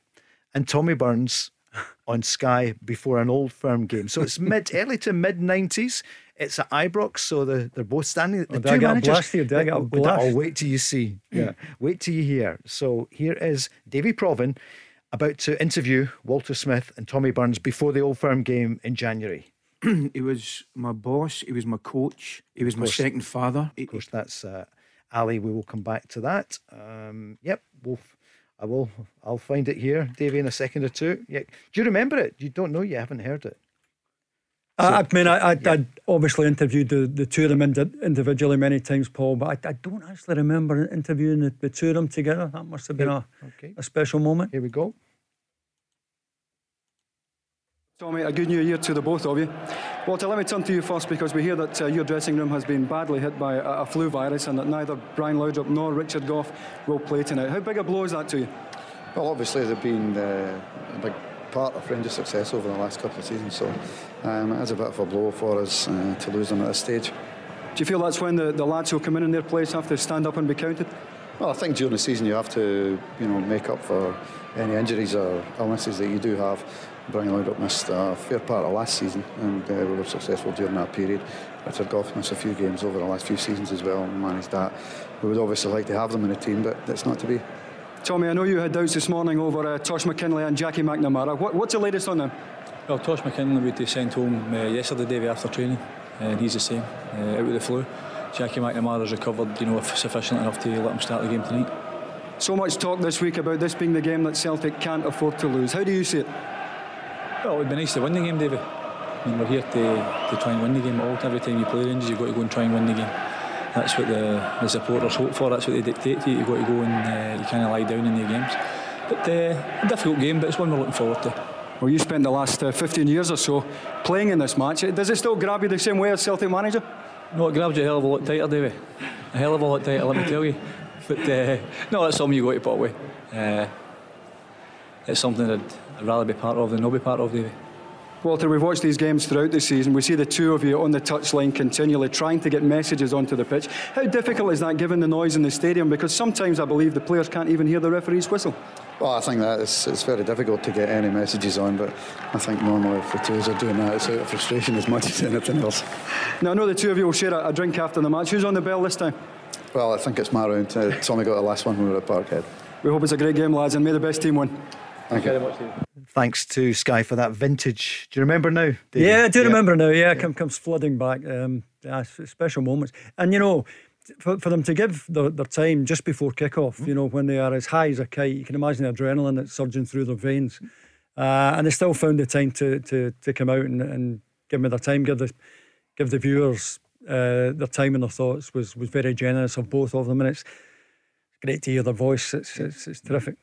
and Tommy Burns on Sky before an old firm game. So it's mid early to mid nineties. It's at Ibrox, so they're, they're both standing. The oh, two managers. Blast Did I get a blast? Oh, wait till you see. Yeah, wait till you hear. So here is Davy Provan about to interview Walter Smith and Tommy Burns before the Old Firm game in January. he was my boss. He was my coach. He was my second father. Of course, that's uh, Ali. We will come back to that. Um, yep, we'll. I will. I'll find it here, Davey, in a second or two. Yeah. Do you remember it? You don't know. You haven't heard it. So, I, mean, I, I, yeah. I, obviously interviewed the, the two of them individually many times, Paul, but I, I don't actually remember interviewing the, the, two of them together. That must have been a, okay. a special moment. Here we go. Tommy, a good new year to the both of you. Walter, let me turn to you first because we hear that uh, your dressing room has been badly hit by a, a, flu virus and that neither Brian Laudrup nor Richard Gough will play tonight. How big a blow is that to you? Well, obviously they've been uh, a big part of Rangers' success over the last couple of seasons, so um, it is a bit of a blow for us uh, to lose them at this stage. Do you feel that's when the, the lads who come in in their place have to stand up and be counted? Well, I think during the season you have to, you know, make up for any injuries or illnesses that you do have. Brian Laudrup missed a fair part of last season and uh, we were successful during that period. Richard Gough missed a few games over the last few seasons as well and managed that. We would obviously like to have them in the team, but it's not to be. Tommy, I know you had doubts this morning over uh, Tosh McKinlay and Jackie McNamara. What, what's the latest on them? Well, Tosh McKinlay we be sent home uh, yesterday, day after training, uh, and he's the same, uh, out with the flu. Jackie McNamara's recovered, you know, sufficient enough to let him start the game tonight. So much talk this week about this being the game that Celtic can't afford to lose. How do you see it? Well, it would be nice to win the game, David. I mean, we're here to, to try and win the game. All every time you play Rangers, you've got to go and try and win the game. That's what the, the supporters hope for. That's what they dictate to you. You've got to go and uh, you kind of lie down in the games. But uh, a difficult game, but it's one we're looking forward to. Well, you spent the last uh, 15 years or so playing in this match. Does it still grab you the same way as Celtic manager? No, it grabs you a hell of a lot tighter, David. A hell of a lot tighter, let me tell you. But uh, no, that's something you got to put away. Uh, it's something that I'd rather be part of than not be part of, Davey. Walter, we've watched these games throughout the season. We see the two of you on the touchline continually trying to get messages onto the pitch. How difficult is that given the noise in the stadium? Because sometimes I believe the players can't even hear the referee's whistle. Well, I think that is, it's very difficult to get any messages on, but I think normally if the two are doing that, it's out of frustration as much as anything else. Now, I know the two of you will share a, a drink after the match. Who's on the bell this time? Well, I think it's my round. Uh, Tommy got the last one when we were at Parkhead. We hope it's a great game, lads, and may the best team win. Thank, Thank you very much, Steve. Thanks to Sky for that vintage. Do you remember now? David? Yeah, I do yeah. remember now. Yeah, yeah. Come, comes flooding back. Um, yeah, special moments. And you know, for, for them to give their, their time just before kickoff, mm. you know, when they are as high as a kite, you can imagine the adrenaline that's surging through their veins. Uh, and they still found the time to to, to come out and, and give me their time, give the give the viewers uh, their time and their thoughts was was very generous of both of them, and it's great to hear their voice. It's it's, it's terrific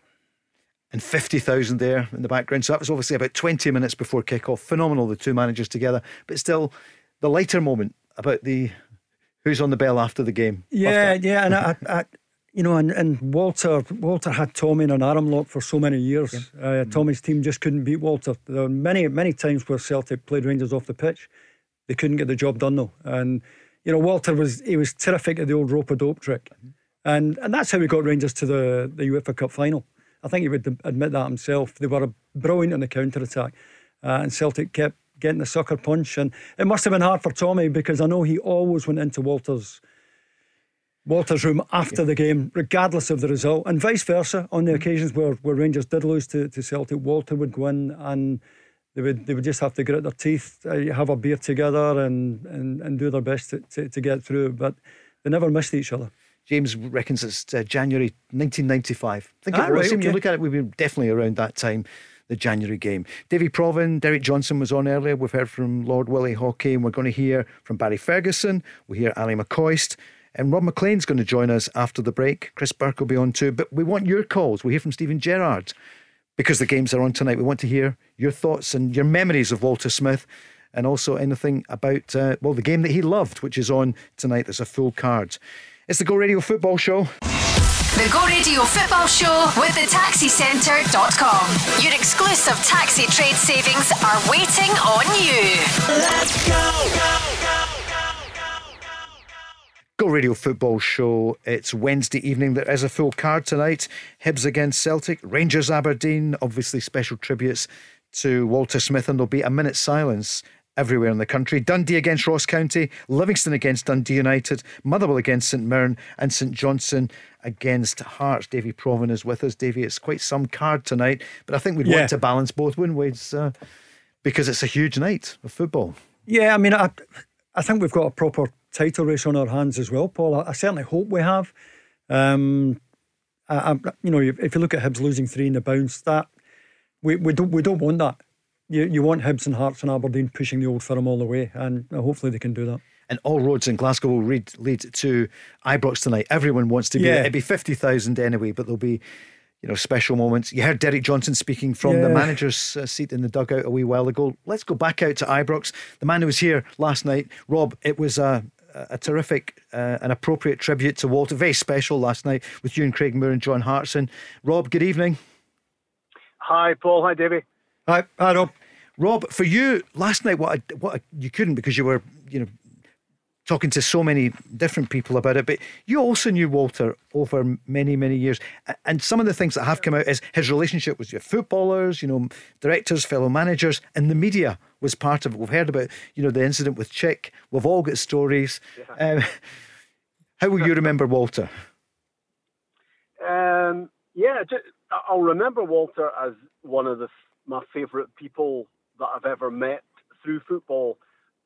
and 50,000 there in the background. So that was obviously about 20 minutes before kickoff. Phenomenal, the two managers together. But still, the lighter moment about the who's on the bell after the game. Yeah, yeah. And I, I, you know, and, and Walter Walter had Tommy in an arm lock for so many years. Yeah. Uh, mm-hmm. Tommy's team just couldn't beat Walter. There were many many times where Celtic played Rangers off the pitch, they couldn't get the job done though. And you know, Walter was he was terrific at the old rope a dope trick, mm-hmm. and and that's how we got Rangers to the the UEFA Cup final. I think he would admit that himself. They were brilliant on the counter attack, uh, and Celtic kept getting the sucker punch. And it must have been hard for Tommy because I know he always went into Walter's Walter's room after yeah. the game, regardless of the result, and vice versa. On the mm-hmm. occasions where, where Rangers did lose to, to Celtic, Walter would go in and they would they would just have to grit their teeth, uh, have a beer together, and, and, and do their best to, to, to, get through. But they never missed each other. James reckons it's uh, January 1995. I think ah, it was. Right, okay. you look at it, we were definitely around that time the January game. Davy Provan, Derek Johnstone was on earlier. We've heard from Lord Willie Haughey, and we're going to hear from Barry Ferguson. We hear Ally McCoist. And Rob Maclean's going to join us after the break. Chris Burke will be on too. But we want your calls. We hear from Steven Gerrard because the games are on tonight. We want to hear your thoughts and your memories of Walter Smith and also anything about, uh, well, the game that he loved, which is on tonight. There's a full card. It's the Go Radio Football Show. The Go Radio Football Show with the taxicentre.com. Your exclusive taxi trade savings are waiting on you. Let's go. go, go. Go Radio Football Show. It's Wednesday evening. There is a full card tonight. Hibs against Celtic, Rangers Aberdeen. Obviously, special tributes to Walter Smith, and there'll be a minute's silence everywhere in the country. Dundee against Ross County, Livingston against Dundee United, Motherwell against St Mirren, and St Johnstone against Hearts. Davy Provan is with us. Davy, it's quite some card tonight, but I think we'd yeah. want to balance both, wouldn't we? Uh, because it's a huge night of football. Yeah, I mean, I, I think we've got a proper title race on our hands as well, Paul. I, I certainly hope we have. Um, I, I, you know, if you look at Hibs losing three in the bounce, that we, we don't we don't want that. You you want Hibs and Hearts and Aberdeen pushing the old firm all the way, and hopefully they can do that. And all roads in Glasgow will lead, lead to Ibrox tonight. Everyone wants to be. Yeah. It'd be fifty thousand anyway, but there'll be you know, special moments. You heard Derek Johnstone speaking from yeah. the manager's uh, seat in the dugout a wee while ago. Let's go back out to Ibrox. The man who was here last night, Rob, it was a, a terrific uh, and appropriate tribute to Walter. Very special last night with you and Craig Moore and John Hartson. Rob, good evening. Hi, Paul. Hi, Davey. Hi, hi, Rob. Rob, for you last night, what I, what I, you couldn't because you were, you know, talking to so many different people about it. But you also knew Walter over many, many years. And some of the things that have come out is his relationship with your footballers, you know, directors, fellow managers, and the media was part of it. We've heard about, you know, the incident with Chick. We've all got stories. Yeah. Um, how will you remember Walter? Um, yeah, I'll remember Walter as one of the, my favourite people that I've ever met through football.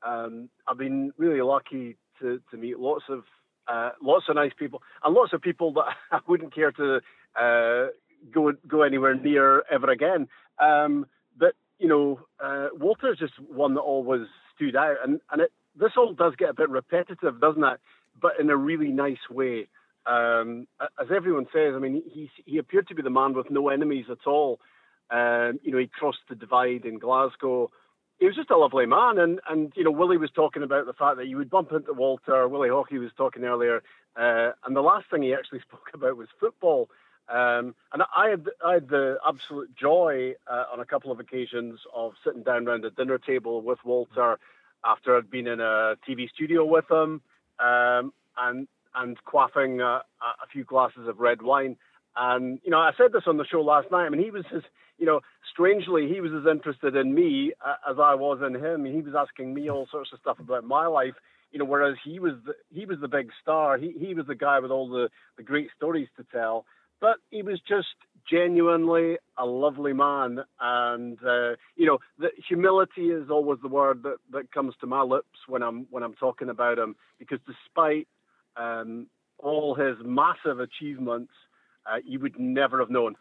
Um, I've been really lucky to, to meet lots of uh, lots of nice people and lots of people that I wouldn't care to uh, go go anywhere near ever again. Um, but you know, uh, Walter's just one that always stood out, and and it, this all does get a bit repetitive, doesn't it? But in a really nice way. Um, as everyone says, I mean, he he appeared to be the man with no enemies at all. Um, you know, he crossed the divide in Glasgow he was just a lovely man. And, and you know, Willie was talking about the fact that you would bump into Walter. Willie Haughey was talking earlier. Uh, and the last thing he actually spoke about was football. Um, and I had, I had the absolute joy uh, on a couple of occasions of sitting down around a dinner table with Walter after I'd been in a TV studio with him um, and, and quaffing a few glasses of red wine. And, you know, I said this on the show last night. I mean, he was his, you know, strangely, he was as interested in me uh, as I was in him. He was asking me all sorts of stuff about my life, you know, whereas he was the, he was the big star. He he was the guy with all the, the great stories to tell. But he was just genuinely a lovely man, and uh, you know, the humility is always the word that, that comes to my lips when I'm when I'm talking about him, because despite um, all his massive achievements, uh, you would never have known.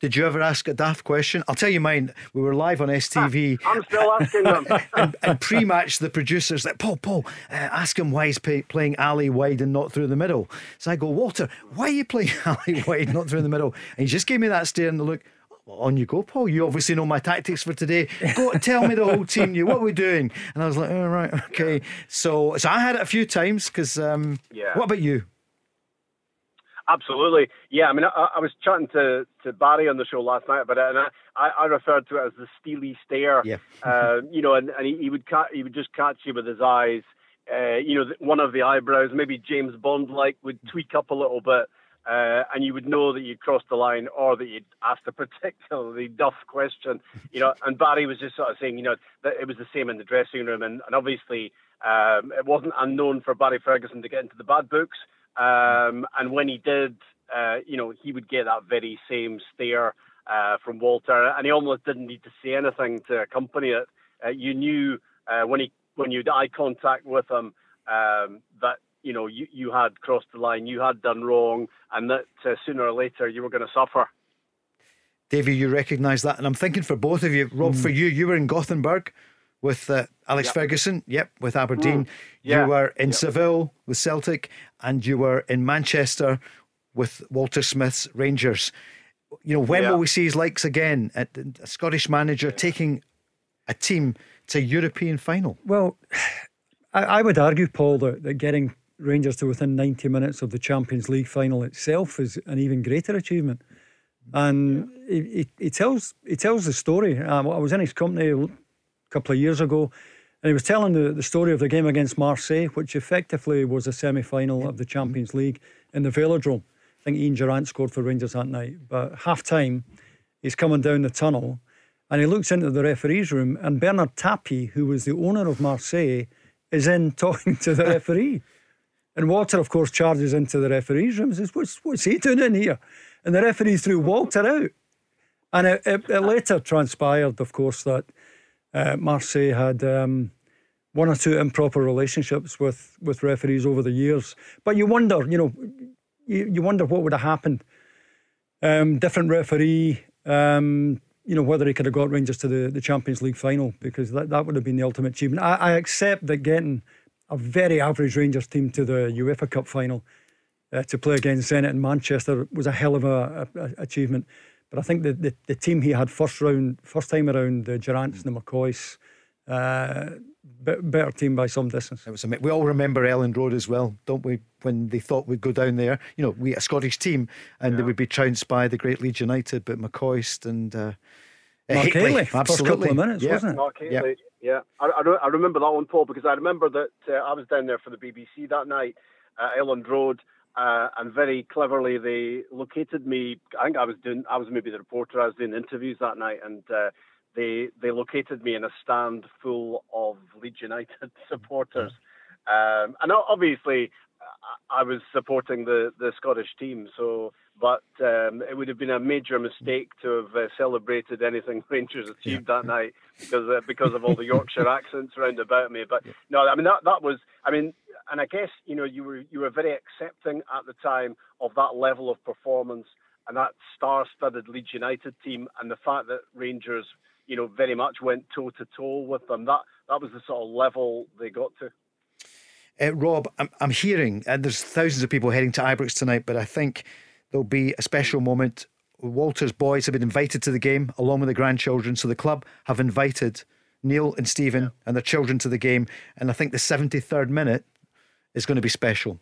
Did you ever ask a daft question? I'll tell you mine. We were live on STV. I'm still asking them. and, and pre-match, the producers like, Paul, Paul, uh, ask him why he's pay, playing Ali wide and not through the middle. So I go, Walter, why are you playing Ali wide, not through the middle? And he just gave me that stare and the look. Well, on you go, Paul. You obviously know my tactics for today. Go tell me the whole team knew what we're doing. And I was like, oh, right, okay. So, so I had it a few times because. Um, yeah. What about you? Absolutely, yeah. I mean, I, I, was chatting to, to Barry on the show last night, but and I, I referred to it as the steely stare. Yeah. uh, you know, and, and he, he would ca- he would just catch you with his eyes. Uh, you know, one of the eyebrows, maybe James Bond like, would tweak up a little bit, uh, and you would know that you'd crossed the line or that you'd asked a particularly duff question. You know, and Barry was just sort of saying, you know, that it was the same in the dressing room, and, and obviously um, it wasn't unknown for Barry Ferguson to get into the bad books. Um, and when he did, uh, you know, he would get that very same stare uh, from Walter, and he almost didn't need to say anything to accompany it. Uh, you knew uh, when he when you had eye contact with him um, that you know you, you had crossed the line, you had done wrong, and that uh, sooner or later you were going to suffer. Davey, you recognise that, and I'm thinking for both of you, Rob, mm. for you, you were in Gothenburg with uh, Alex yep. Ferguson. Yep, with Aberdeen. Mm. Yeah. You were in yep. Seville with Celtic, and you were in Manchester with Walter Smith's Rangers. You know, when yeah. will we see his likes again? A, a Scottish manager yeah. taking a team to a European final. Well, I, I would argue, Paul, that, that getting Rangers to within 90 minutes of the Champions League final itself is an even greater achievement. And yeah. he, he, tells he tells the story. Um, I was in his company couple of years ago. And he was telling the, the story of the game against Marseille, which effectively was a semi final of the mm-hmm. Champions League in the Velodrome. I think Ian Durrant scored for Rangers that night. But half time, he's coming down the tunnel and he looks into the referee's room, and Bernard Tapie, who was the owner of Marseille, is in talking to the referee. And Walter, of course, charges into the referee's room and says, What's, what's he doing in here? And the referee threw Walter out. And it, it, it later transpired, of course, that uh, Marseille had um, one or two improper relationships with, with referees over the years. But you wonder, you know, you, you wonder what would have happened. Um, different referee, um, you know, whether he could have got Rangers to the, the Champions League final because that, that would have been the ultimate achievement. I, I accept that getting a very average Rangers team to the UEFA Cup final uh, to play against Zenit in Manchester was a hell of a, a, a achievement. But I think the, the, the, team he had first round, first time around, the Durrants and the McCoys, uh, better team by some distance. It was we all remember Elland Road as well, don't we? When they thought we'd go down there, you know, we a Scottish team, and yeah. they would be trounced by the great Leeds United, but McCoist and uh, Mark Hateley, first couple of minutes, yeah. wasn't it? Mark Hateley, yeah. yeah. I, I, remember that one, Paul, because I remember that uh, I was down there for the BBC that night, at Elland Road uh, and very cleverly, they located me. I think I was doing, I was maybe the reporter. I was doing interviews that night, and uh, they they located me in a stand full of Leeds United supporters. Um, and obviously, I was supporting the, the Scottish team, so but um, it would have been a major mistake to have uh, celebrated anything Rangers achieved yeah. that night because uh, because of all the Yorkshire accents round about me. But no, I mean that that was I mean and I guess you know you were you were very accepting at the time of that level of performance and that star-studded Leeds United team, and the fact that Rangers you know very much went toe to toe with them. That that was the sort of level they got to. Uh, Rob, I'm, I'm hearing, and there's thousands of people heading to Ibrox tonight, but I think there'll be a special moment. Walter's boys have been invited to the game along with the grandchildren, so the club have invited Neil and Stephen yeah. and their children to the game. And I think the 73rd minute is going to be special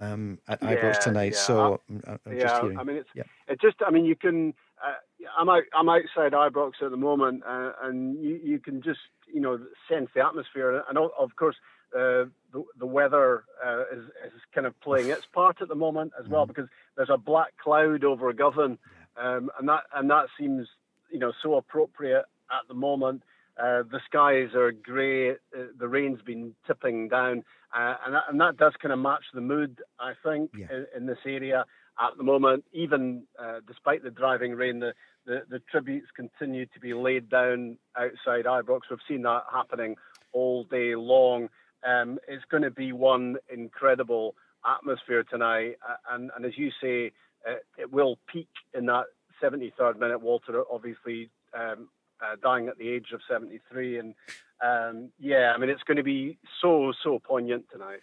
um, at yeah, Ibrox tonight. Yeah. So I'm, I'm yeah, I mean, it's yeah. it just. I mean, you can. Uh, I'm out. I'm outside Ibrox at the moment, uh, and you, you can just you know sense the atmosphere, and of course. Uh, the, the weather uh, is, is kind of playing its part at the moment as well, mm-hmm. because there's a black cloud over Govan, um, and that and that seems you know so appropriate at the moment. Uh, the skies are grey. Uh, the rain's been tipping down, uh, and, that, and that does kind of match the mood, I think, yeah. in, in, this area at the moment. Even uh, despite the driving rain, the, the, the, tributes continue to be laid down outside Ibrox. We've seen that happening all day long. Um, it's going to be one incredible atmosphere tonight, and, and as you say, uh, it will peak in that 73rd minute. Walter obviously um, uh, dying at the age of 73. And um, yeah, I mean, it's going to be so, so poignant tonight.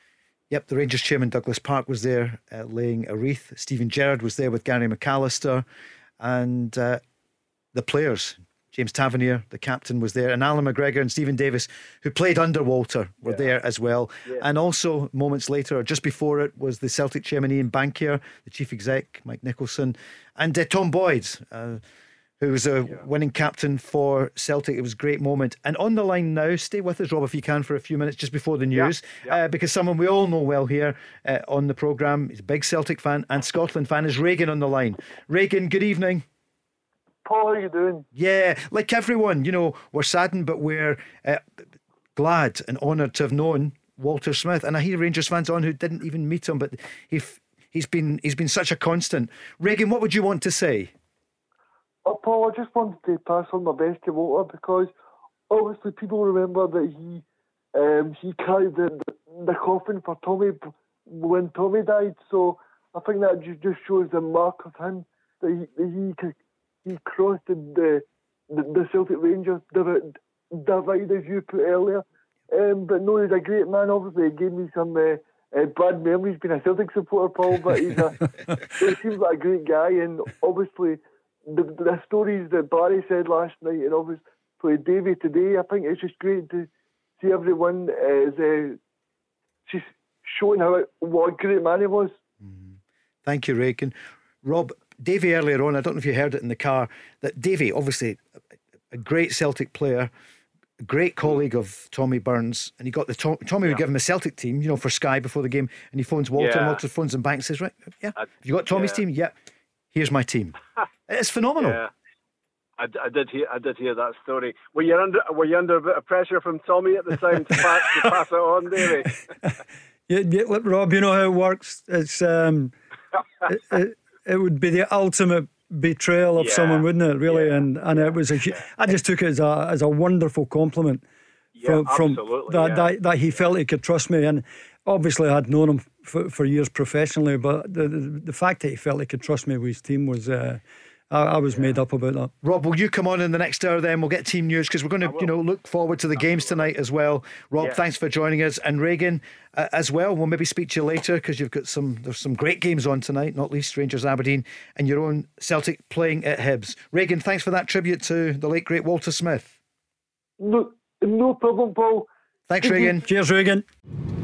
Yep, the Rangers chairman Douglas Park was there uh, laying a wreath. Steven Gerrard was there with Gary McAllister. And uh, the players, James Tavernier, the captain, was there, and Allan McGregor and Steven Davis, who played under Walter, were yeah. there as well. Yeah. And also, moments later, or just before it, was the Celtic chairman Ian Bankier, the chief exec, Mike Nicholson, and uh, Tom Boyd. Who was a yeah. winning captain for Celtic. It was a great moment. And on the line now, stay with us, Rob, if you can, for a few minutes just before the news, yeah. Yeah. Uh, because someone we all know well here uh, on the programme, he's a big Celtic fan and Scotland fan, is Regan on the line. Regan, good evening. Paul, how are you doing? Yeah, like everyone, you know, we're saddened, but we're uh, glad and honoured to have known Walter Smith. And I hear Rangers fans on who didn't even meet him, but he he's been he's been such a constant. Regan, what would you want to say? Oh, Paul, I just wanted to pass on my best to Walter because obviously people remember that he um, he carried the, the coffin for Tommy when Tommy died. So I think that just shows the mark of him that he, that he he crossed the the, the Celtic Rangers divide, divide, as you put earlier. Um, but no, he's a great man. Obviously, he gave me some uh, uh, bad memories being a Celtic supporter, Paul. But he's a he seems like a great guy, and obviously the, the stories that Barry said last night, and obviously Davy today. I think it's just great to see everyone is uh, just showing how what a great man he was. Mm. Thank you, Regan. Rob, Davy earlier on, I don't know if you heard it in the car, that Davy, obviously a great Celtic player, a great colleague of Tommy Burns, and he got the Tommy yeah. would give him a Celtic team, you know, for Sky before the game, and he phones Walter, yeah. and Walter phones him back and says, "Right, yeah, have you got Tommy's yeah. team? Yeah, here's my team." it's phenomenal. Yeah. I, I, did hear I did hear that story. Were you under Were you under a bit of pressure from Tommy at the time to pass, to pass it on, Davy? yeah, yeah, Rob, you know how it works. It's um, it, it, it would be the ultimate betrayal of yeah. someone, wouldn't it? Really, yeah. and and it was a. I just took it as a as a wonderful compliment from yeah, from that, that that he felt he could trust me, and obviously I'd known him for, for years professionally, but the, the, the fact that he felt he could trust me with his team was. Uh, I, I was yeah. made up about that. Rob, will you come on in the next hour then? We'll get team news because we're going to, you know, look forward to the games tonight as well. Rob, yeah. thanks for joining us, and Regan uh, as well. We'll maybe speak to you later because you've got some. There's some great games on tonight, not least Rangers Aberdeen and your own Celtic playing at Hibs. Regan, thanks for that tribute to the late great Walter Smith. No, no problem, Paul. Thanks, Regan. Cheers, Regan.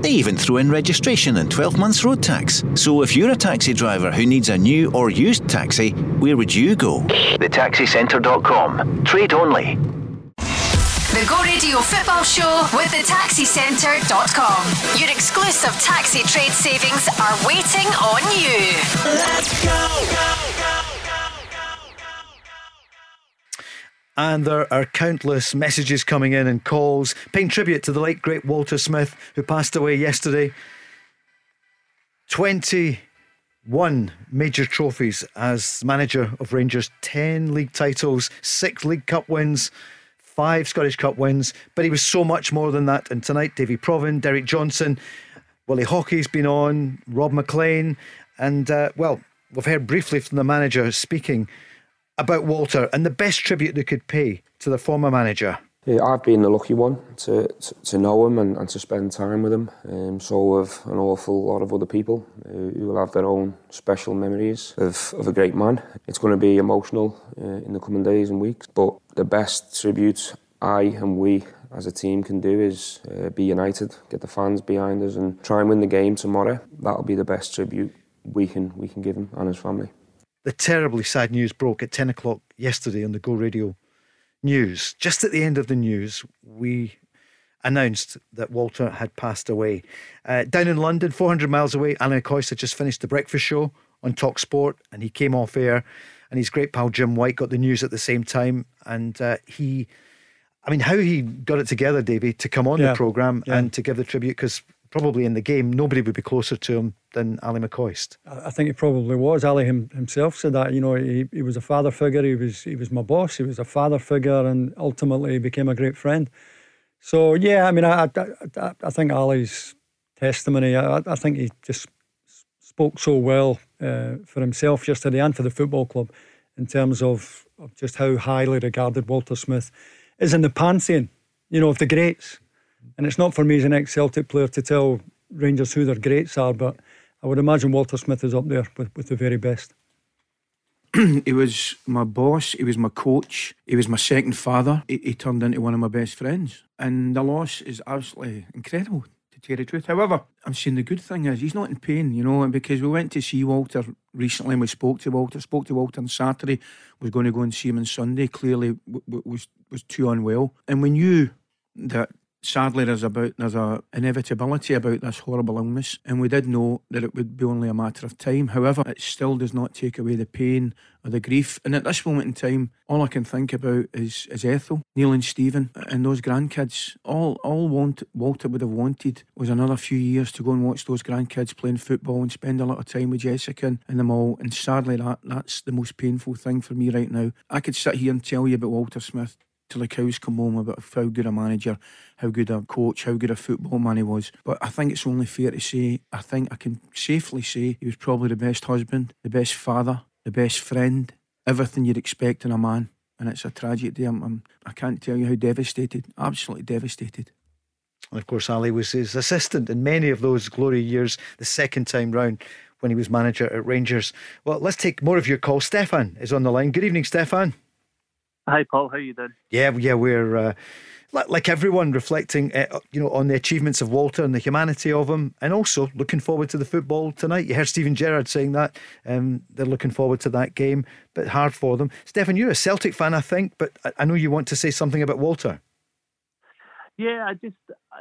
They even throw in registration and 12 months road tax. So if you're a taxi driver who needs a new or used taxi, where would you go? TheTaxiCentre.com. Trade only. The Go Radio Football Show with thetaxicentre.com. Your exclusive taxi trade savings are waiting on you. Let's go, go, go. And there are countless messages coming in and calls paying tribute to the late great Walter Smith, who passed away yesterday. 21 major trophies as manager of Rangers, 10 league titles, six League Cup wins, five Scottish Cup wins. But he was so much more than that. And tonight, Davy Provan, Derek Johnstone, Willie Haughey's been on, Rob Maclean. And, uh, well, we've heard briefly from the manager speaking about Walter and the best tribute they could pay to the former manager? Yeah, I've been the lucky one to, to, to know him and, and to spend time with him. Um, so have an awful lot of other people uh, who will have their own special memories of, of a great man. It's going to be emotional uh, in the coming days and weeks, but the best tribute I and we as a team can do is uh, be united, get the fans behind us and try and win the game tomorrow. That'll be the best tribute we can, we can give him and his family the terribly sad news broke at 10 o'clock yesterday on the Go Radio News. Just at the end of the news, we announced that Walter had passed away. Uh, down in London, 400 miles away, Alan had just finished the breakfast show on Talk Sport and he came off air and his great pal Jim White got the news at the same time. And uh, he, I mean, how he got it together, Davey, to come on yeah. the programme yeah. and to give the tribute because probably in the game, nobody would be closer to him than Ally McCoist. I think he probably was. Ali him, himself said that. You know, he, he was a father figure. He was he was my boss. He was a father figure, and ultimately he became a great friend. So yeah, I mean, I I, I think Ali's testimony. I, I think he just spoke so well uh, for himself yesterday and for the football club in terms of, of just how highly regarded Walter Smith is in the pantheon, you know, of the greats. And it's not for me as an ex Celtic player to tell Rangers who their greats are, but I would imagine Walter Smith is up there with, with the very best. he was my boss, he was my coach, he was my second father. He, he, turned into one of my best friends. And the loss is absolutely incredible, to tell the truth. However, I'm saying the good thing is he's not in pain, you know, because we went to see Walter recently and we spoke to Walter, spoke to Walter on Saturday, was going to go and see him on Sunday, clearly w- w- was, was too unwell. And we knew that sadly there's about there's a inevitability about this horrible illness and we did know that it would be only a matter of time. However it still does not take away the pain or the grief. And at this moment in time all I can think about is is Ethel Neil and Stephen and those grandkids. All all want, Walter would have wanted was another few years to go and watch those grandkids playing football and spend a lot of time with Jessica and, and them all. And sadly that that's the most painful thing for me right now. I could sit here and tell you about Walter Smith till the cows come home about how good a manager, how good a coach, how good a football man he was. But I think it's only fair to say, I think I can safely say he was probably the best husband, the best father, the best friend, everything you'd expect in a man. And it's a tragedy. I'm, I'm, I can't tell you how devastated, absolutely devastated. And of course, Ali was his assistant in many of those glory years, the second time round when he was manager at Rangers. Well, let's take more of your calls. Stefan is on the line. Good evening, Stefan. Hi, Paul. How you doing? Yeah, yeah, we're uh, like, like everyone reflecting, uh, you know, on the achievements of Walter and the humanity of him, and also looking forward to the football tonight. You heard Steven Gerrard saying that um, they're looking forward to that game, but hard for them. Stefan, you're a Celtic fan, I think, but I, I know you want to say something about Walter. Yeah, I just,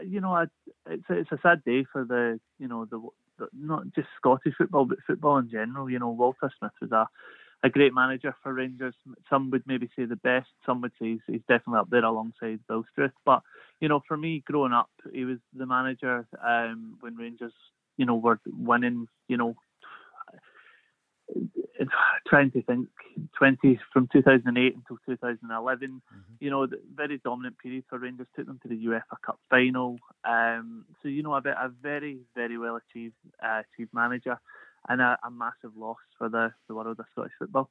you know, I, it's a, it's a sad day for the, you know, the, the not just Scottish football, but football in general. You know, Walter Smith was a a great manager for Rangers. Some would maybe say the best. Some would say he's, he's definitely up there alongside Bill Struth. But you know, for me, growing up, he was the manager um, when Rangers, you know, were winning. You know, trying to think 20 from 2008 until 2011 mm-hmm. you know very dominant period for Rangers took them to the UEFA Cup final um, so you know a, bit, a very very well achieved uh, achieved manager and a, a massive loss for the, the world of Scottish football.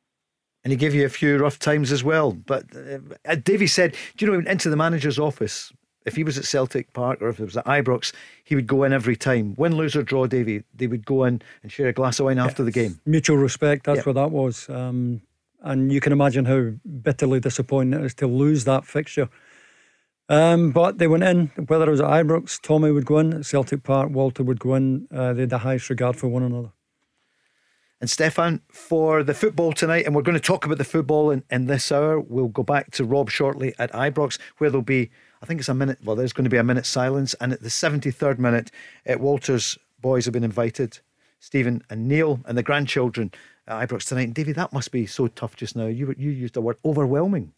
And he gave you a few rough times as well. But uh, Davy said, do you know, into the manager's office, if he was at Celtic Park or if it was at Ibrox, he would go in every time. Win, lose, or draw, Davy, they would go in and share a glass of wine yeah, after the game. Mutual respect, that's what that was. Um, and you can imagine how bitterly disappointing it is to lose that fixture. Um, but they went in, whether it was at Ibrox, Tommy would go in, at Celtic Park, Walter would go in. Uh, they had the highest regard for one another. And Stefan, for the football tonight, and we're going to talk about the football in, in this hour. We'll go back to Rob shortly at Ibrox, where there'll be, I think it's a minute, well, there's going to be a minute silence. And at the 73rd minute, at Walter's boys have been invited, Stephen and Neil, and the grandchildren at Ibrox tonight. And Davy, that must be so tough just now. You, you used the word overwhelming.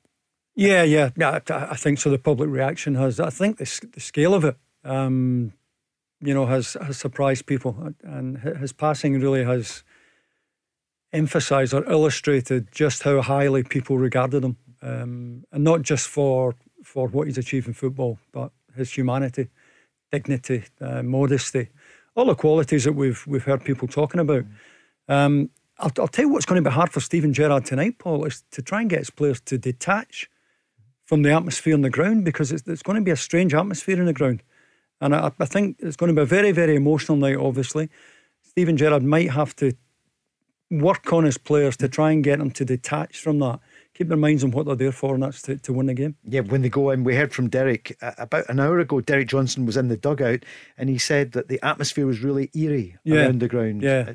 Yeah, yeah, yeah. I think so. The public reaction has, I think the, the scale of it, um, you know, has, has surprised people. And his passing really has emphasised or illustrated just how highly people regarded him, um, and not just for for what he's achieved in football, but his humanity, dignity, uh, modesty, all the qualities that we've we've heard people talking about. Um, I'll, I'll tell you what's going to be hard for Steven Gerrard tonight, Paul, is to try and get his players to detach from the atmosphere on the ground because it's, it's going to be a strange atmosphere in the ground. And I, I think it's going to be a very, very emotional night, obviously. Steven Gerrard might have to work on his players to try and get them to detach from that. Keep their minds on what they're there for, and that's to, to win the game. Yeah, when they go in, we heard from Derek uh, about an hour ago. Derek Johnstone was in the dugout, and he said that the atmosphere was really eerie yeah. around the ground. Yeah, uh,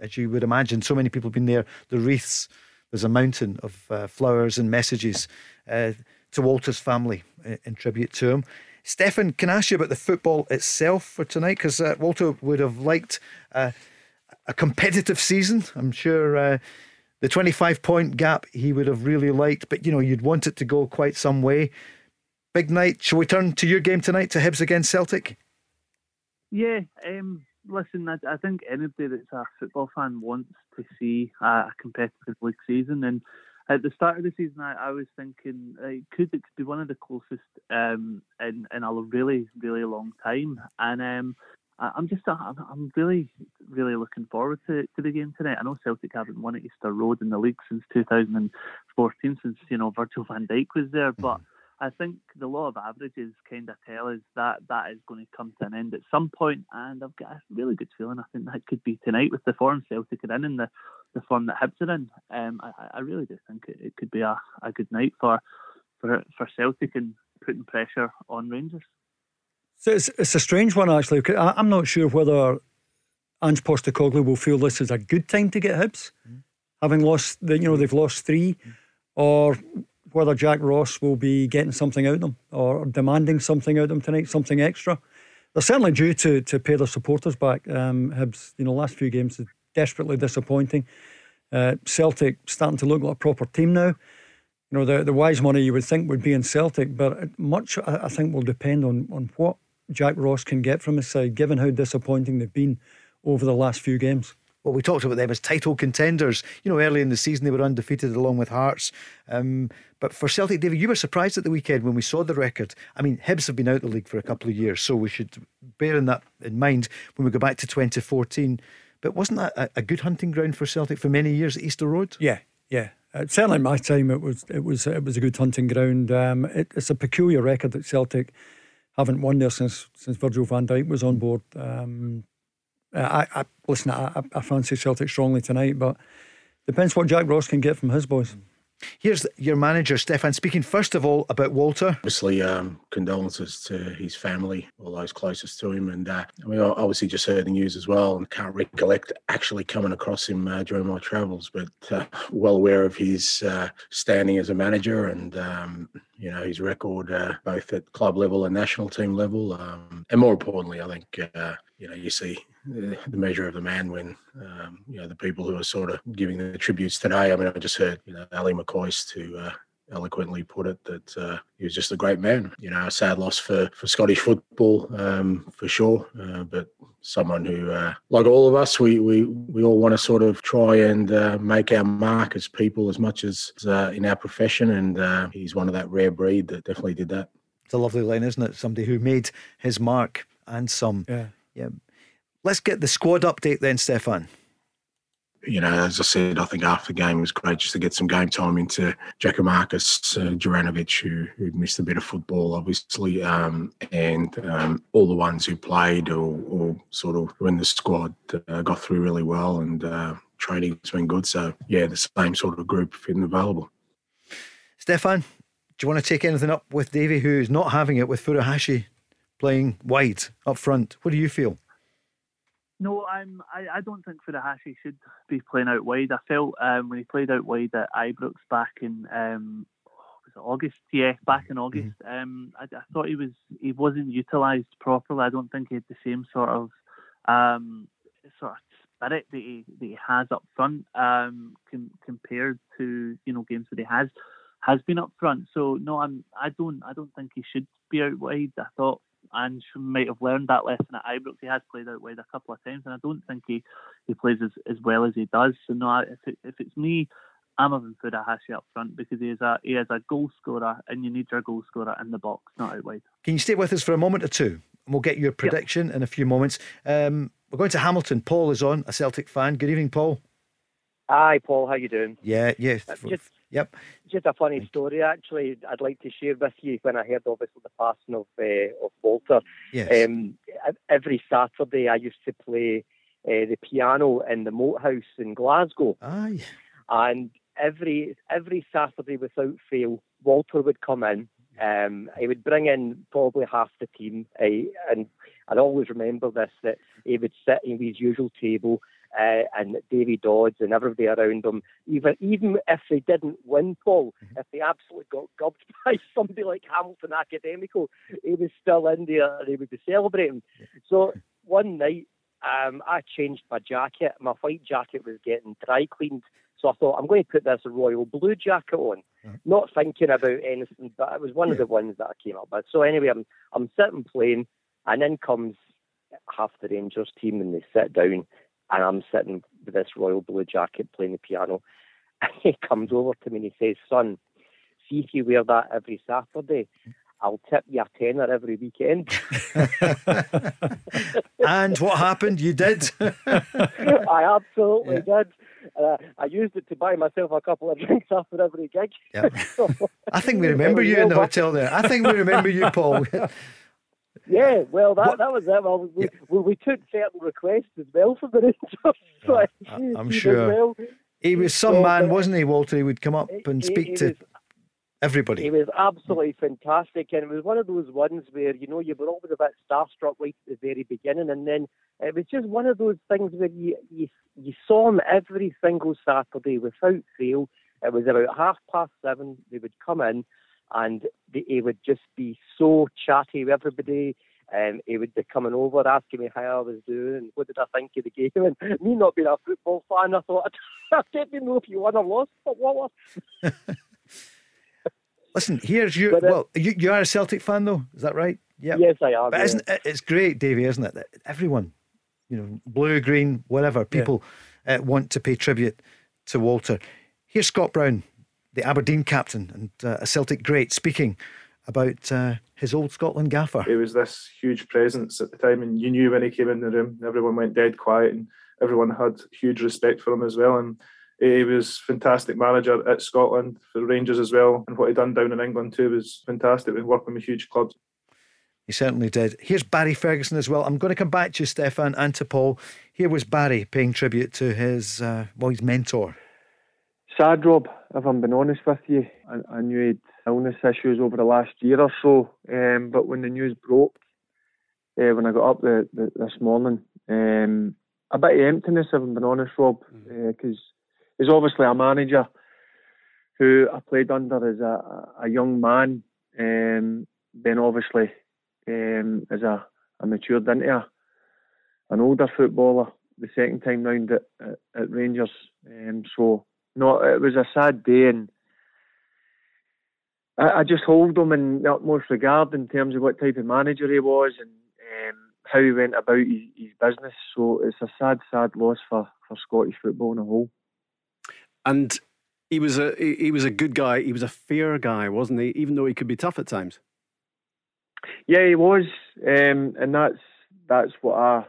as you would imagine, so many people have been there. The wreaths, there's a mountain of uh, flowers and messages uh, to Walter's family in, uh, in tribute to him. Stefan, can I ask you about the football itself for tonight? Because uh, Walter would have liked uh, a competitive season. I'm sure uh, the 25 point gap he would have really liked, but you know, you'd want it to go quite some way. Big night. Shall we turn to your game tonight to Hibs against Celtic? Yeah, um, listen, I, I, think anybody that's a football fan wants to see a, a competitive league season. And at the start of the season, I, I was thinking it could it could be one of the closest um, in in a really really long time. And um, I, am just I'm really really looking forward to, to the game tonight. I know Celtic haven't won at Easter Road in the league since 2014, since you know Virgil Van Dijk was there, but. Mm I think the law of averages kind of tell us that that is going to come to an end at some point. point, and I've got a really good feeling. I think that could be tonight with the form Celtic are in and the, the form that Hibs are in. Um, I, I really do think it, it could be a, a good night for for for Celtic and putting pressure on Rangers. So it's, it's a strange one actually. I'm not sure whether Ange Postecoglou will feel this is a good time to get Hibs, mm. having lost the, you know they've lost three, mm. or whether Jack Ross will be getting something out of them or demanding something out of them tonight, something extra. They're certainly due to to pay their supporters back. Um, Hibs, you know, last few games is desperately disappointing. Uh, Celtic starting to look like a proper team now. You know, the the wise money you would think would be in Celtic, but much I, I think will depend on on what Jack Ross can get from his side, given how disappointing they've been over the last few games well, we talked about them as title contenders. You know, early in the season they were undefeated along with Hearts. Um, but for Celtic, David, you were surprised at the weekend when we saw the record. I mean, Hibs have been out of the league for a couple of years, so we should bear in that in mind when we go back to 2014. But wasn't that a, a good hunting ground for Celtic for many years at Easter Road? Yeah, yeah. Uh, certainly, in my time, it was it was it was a good hunting ground. Um, it, it's a peculiar record that Celtic haven't won there since since Virgil Van Dijk was on board. Um, I, I listen. I, I fancy Celtic strongly tonight, but depends what Jack Ross can get from his boys. Here's your manager, Stefan, speaking first of all about Walter. Obviously, um, condolences to his family, all those closest to him. And uh, I mean, obviously, just heard the news as well and can't recollect actually coming across him uh, during my travels, but uh, well aware of his uh, standing as a manager and, um, you know, his record uh, both at club level and national team level. Um, and more importantly, I think, uh, you know, you see the, measure of the man when um, you know the people who are sort of giving the tributes today. I mean, I just heard you know Ally McCoist who uh, eloquently put it that uh, he was just a great man. You know, a sad loss for for Scottish football um, for sure, uh, but someone who, uh, like all of us, we we we all want to sort of try and uh, make our mark as people as much as uh, in our profession, and he's one of that rare breed that definitely did that. It's a lovely line, isn't it? Somebody who made his mark and some. Yeah. Yeah. Let's get the squad update then, Stefan. You know, as I said, I think after the game it was great just to get some game time into Giakoumakis, uh, Juranovic, who, who missed a bit of football, obviously, um, and um, all the ones who played or, or sort of were in the squad uh, got through really well, and uh, training's been good. So, yeah, the same sort of group fitting available. Stefan, do you want to take anything up with Davy, who's not having it with Furuhashi playing wide up front? What do you feel? No, I'm. I, I don't think Furuhashi should be playing out wide. I felt um, when he played out wide at Ibrox back in um, was it August? Yeah, back in August. Mm-hmm. Um, I, I, thought he was he wasn't utilised properly. I don't think he had the same sort of um, sort of spirit that he that he has up front um, com- compared to you know games that he has has been up front. So no, I'm. I don't. I don't think he should be out wide. I thought and she might have learned that lesson at Ibrox. He has played out wide a couple of times, and I don't think he, he plays as, as well as he does. So no, if it, if it's me, I'm having Furuhashi up front because he is a he is a goal scorer, and you need your goal scorer in the box, not out wide. Can you stay with us for a moment or two? And we'll get your prediction yep. in a few moments. Um, we're going to Hamilton. Paul is on, a Celtic fan. Good evening, Paul. Hi, Paul. How you doing? Yeah, yeah. Uh, just, Yep. Just a funny story, actually. I'd like to share with you when I heard obviously the passing of uh, of Walter. Yes. Um, every Saturday, I used to play uh, the piano in the Moat House in Glasgow. Aye. And every every Saturday, without fail, Walter would come in. Um, he would bring in probably half the team, uh, and I'd always remember this that he would sit in his usual table uh, and Davy Dodds and everybody around them, even even if they didn't win, Paul, mm-hmm. if they absolutely got gubbed by somebody like Hamilton Academical, he was still in there and he would be celebrating. So one night, um, I changed my jacket. My white jacket was getting dry cleaned. So I thought, I'm going to put this royal blue jacket on, mm-hmm. not thinking about anything, but it was one yeah. of the ones that I came up with. So anyway, I'm, I'm sitting playing, and in comes half the Rangers team and they sit down, and I'm sitting with this royal blue jacket playing the piano. And he comes over to me and he says, Son, see if you wear that every Saturday, I'll tip you a tenner every weekend. and what happened? You did. I absolutely yeah. did. Uh, I used it to buy myself a couple of drinks after every gig. Yeah. I think we remember you in the hotel there. I think we remember you, Paul. Yeah, well, that, that was it. Well, we, yeah. we, we, took certain requests as well from the Rangers. So I, am sure. Well. He was some so, man, uh, wasn't he, Walter? He would come up and speak he, he to was, everybody. He was absolutely fantastic, and it was one of those ones where you know you were always a bit starstruck right at the very beginning, and then it was just one of those things where you you, you saw him every single Saturday without fail. It was about half past seven. They would come in, and he would just be so chatty with everybody. And he would be coming over, asking me how I was doing, and what did I think of the game. And me not being a football fan, I thought I didn't know if you won or lost, but what was. Listen, here's you. But, uh, well, you, you are a Celtic fan, though. Is that right? Yeah. Yes, I am. But yeah. isn't it, it's great, Davy, isn't it? That everyone, you know, blue, green, whatever, people yeah. uh, want to pay tribute to Walter. Here's Scott Brown, the Aberdeen captain and uh, a Celtic great, speaking about uh, his old Scotland gaffer. It was this huge presence at the time, and you knew when he came in the room, everyone went dead quiet, and everyone had huge respect for him as well. And he was fantastic manager at Scotland for Rangers as well, and what he done down in England too was fantastic. With working with huge clubs. He certainly did. Here's Barry Ferguson as well. I'm going to come back to you, Stefan, and to Paul. Here was Barry paying tribute to his uh, well, his mentor. Sad, Rob. If I'm being honest with you, I, I knew he had illness issues over the last year or so. Um, but when the news broke, uh, when I got up the, the, this morning, um, a bit of emptiness, if I'm being honest, Rob, because mm. uh, he's obviously a manager who I played under as a, a young man, um, then obviously um, as a, a matured into a, an older footballer the second time round at, at, at Rangers. Um, so no, it was a sad day, and I, I, just hold him in the utmost regard in terms of what type of manager he was and um, how he went about his, his, business. So it's a sad, sad loss for, for Scottish football in a whole. And he was a he was a good guy. He was a fair guy, wasn't he? Even though he could be tough at times. Yeah, he was, um, and that's that's what I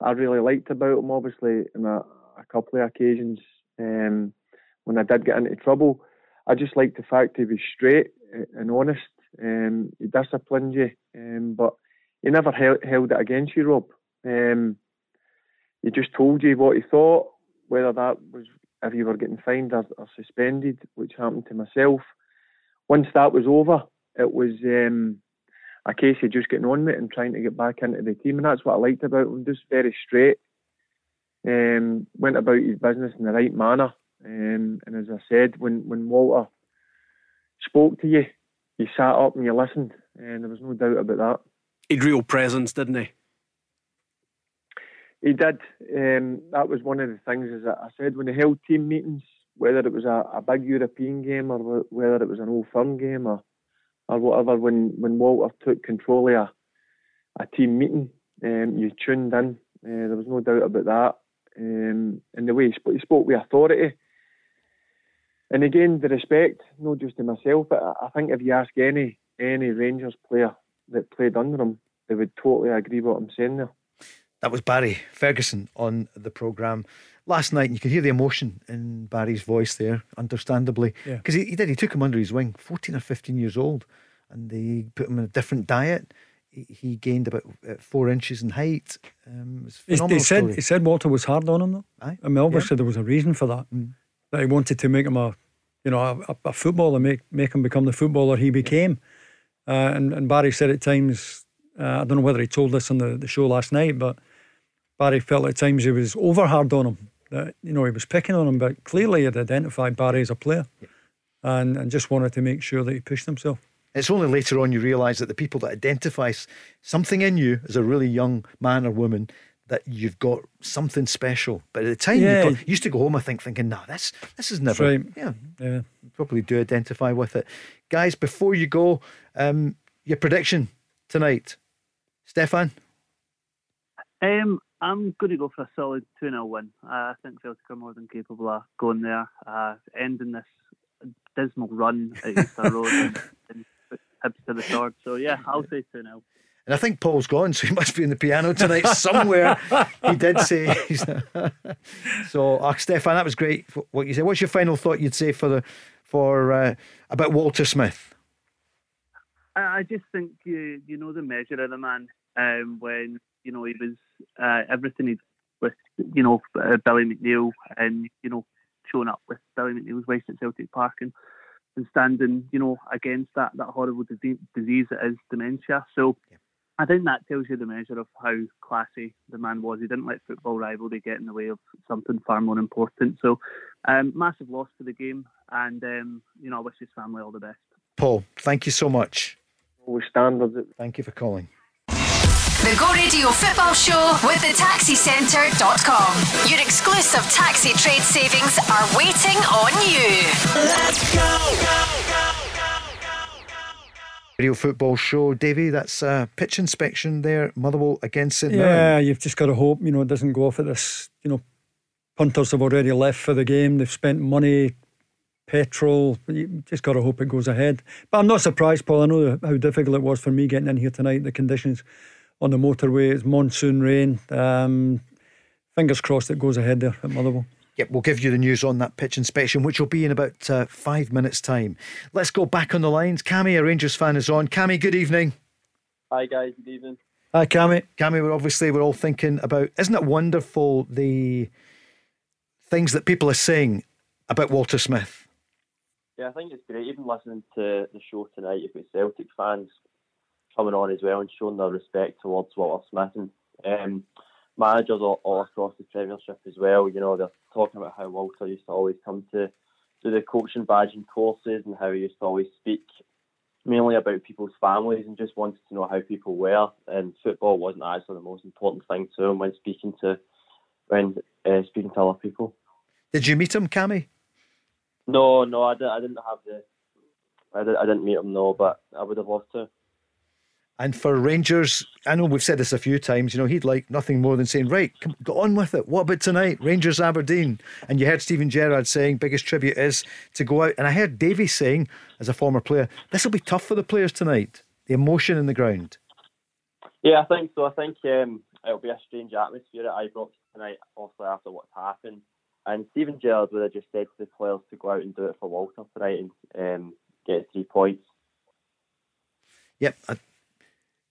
I really liked about him. Obviously, on a, a couple of occasions um, when I did get into trouble, I just liked the fact he was straight and honest. Um, he disciplined you, um, but he never held, held it against you, Rob. Um, he just told you what he thought, whether that was if you were getting fined or, or suspended, which happened to myself. Once that was over, it was um, a case of just getting on with it and trying to get back into the team, and that's what I liked about him. Just very straight, um, went about his business in the right manner, um, and as I said, when when Walter spoke to you, you sat up and you listened, and there was no doubt about that. He'd real presence, didn't he? He did. Um, that was one of the things, as I said, when they held team meetings, whether it was a, a big European game or whether it was an old firm game or or whatever, when, when Walter took control of a, a team meeting, um, you tuned in. Uh, there was no doubt about that. Um, and the way he, sp- he spoke with authority. And again, the respect, not just to myself, but I think if you ask any any Rangers player that played under him, they would totally agree what I'm saying there. That was Barry Ferguson on the programme last night. And you could hear the emotion in Barry's voice there, understandably. Because yeah. he, he, did, he took him under his wing, 14 or 15 years old, and they put him in a different diet. He, he gained about uh, four inches in height. Um, he, he, said, he said Walter was hard on him, though. Aye. I mean, obviously, yeah. there was a reason for that. Mm. That he wanted to make him a you know, a, a, footballer, make make him become the footballer he became. Uh, and, and Barry said at times, uh, I don't know whether he told this on the, the show last night, but Barry felt at times he was over hard on him. That you know he was picking on him, but clearly he had identified Barry as a player, and and just wanted to make sure that he pushed himself. It's only later on you realise that the people that identify something in you as a really young man or woman that you've got something special. But at the time, yeah. you, got, you used to go home, I think, thinking, "No, this this is never." Right. Yeah, yeah, probably do identify with it, guys. Before you go, um, your prediction tonight, Stefan. Um, I'm going to go for a solid 2 0 win. Uh, I think Celtic are more than capable of going there, uh, ending this dismal run at Easter Road and, and Hibs to the sword. So, yeah, I'll say 2 0. And I think Paul's gone, so he must be in the piano tonight somewhere. he did say. so, uh, Stefan, that was great. What you said. What's your final thought? You'd say for the for uh, about Walter Smith. I just think you you know the measure of the man um, when you know he was uh, everything he with you know uh, Billy McNeill and you know showing up with Billy McNeill's waste at Celtic Park and, and standing you know against that that horrible disease, disease that is dementia. So yeah. I think that tells you the measure of how classy the man was. He didn't let football rivalry get in the way of something far more important. So um, massive loss for the game, and um, you know I wish his family all the best. Paul, thank you so much. Always standards. Thank you for calling. The Go Radio Football Show with the taxicentre.com. Your exclusive taxi trade savings are waiting on you. Let's go, go, go. Radio Football Show, Davy. That's a pitch inspection there, Motherwell against St. Yeah, you've just got to hope you know it doesn't go off at this. You know, punters have already left for the game. They've spent money, petrol. You just got to hope it goes ahead. But I'm not surprised, Paul. I know how difficult it was for me getting in here tonight. The conditions on the motorway. It's monsoon rain. Um, fingers crossed it goes ahead there at Motherwell. Yep, we'll give you the news on that pitch inspection, which will be in about uh, five minutes' time. Let's go back on the lines. Cammy, a Rangers fan, is on. Cammy, good evening. Hi, guys. Good evening. Hi, Cammy. Cammy, we're obviously we're all thinking about. Isn't it wonderful the things that people are saying about Walter Smith? Yeah, I think it's great. Even listening to the show tonight, you've got Celtic fans coming on as well and showing their respect towards Walter Smith and um, managers all, all, across the Premiership as well. You know, they're talking about how Walter used to always come to do the coaching badging courses and how he used to always speak mainly about people's families and just wanted to know how people were. And football wasn't actually the most important thing to him when speaking to when uh, speaking to other people. Did you meet him, Cammy? No, no, I didn't. I didn't have the. I, did, I didn't meet him, no, but I would have loved to. And for Rangers, I know we've said this a few times, you know, he'd like nothing more than saying, right, come, go on with it. What about tonight? Rangers Aberdeen. And you heard Steven Gerrard saying, biggest tribute is to go out. And I heard Davy saying, as a former player, this will be tough for the players tonight, the emotion in the ground. Yeah, I think so. I think um, it'll be a strange atmosphere at Ibrox tonight, also after what's happened. And Steven Gerrard would have just said to the players to go out and do it for Walter tonight and um, get three points. Yep, I-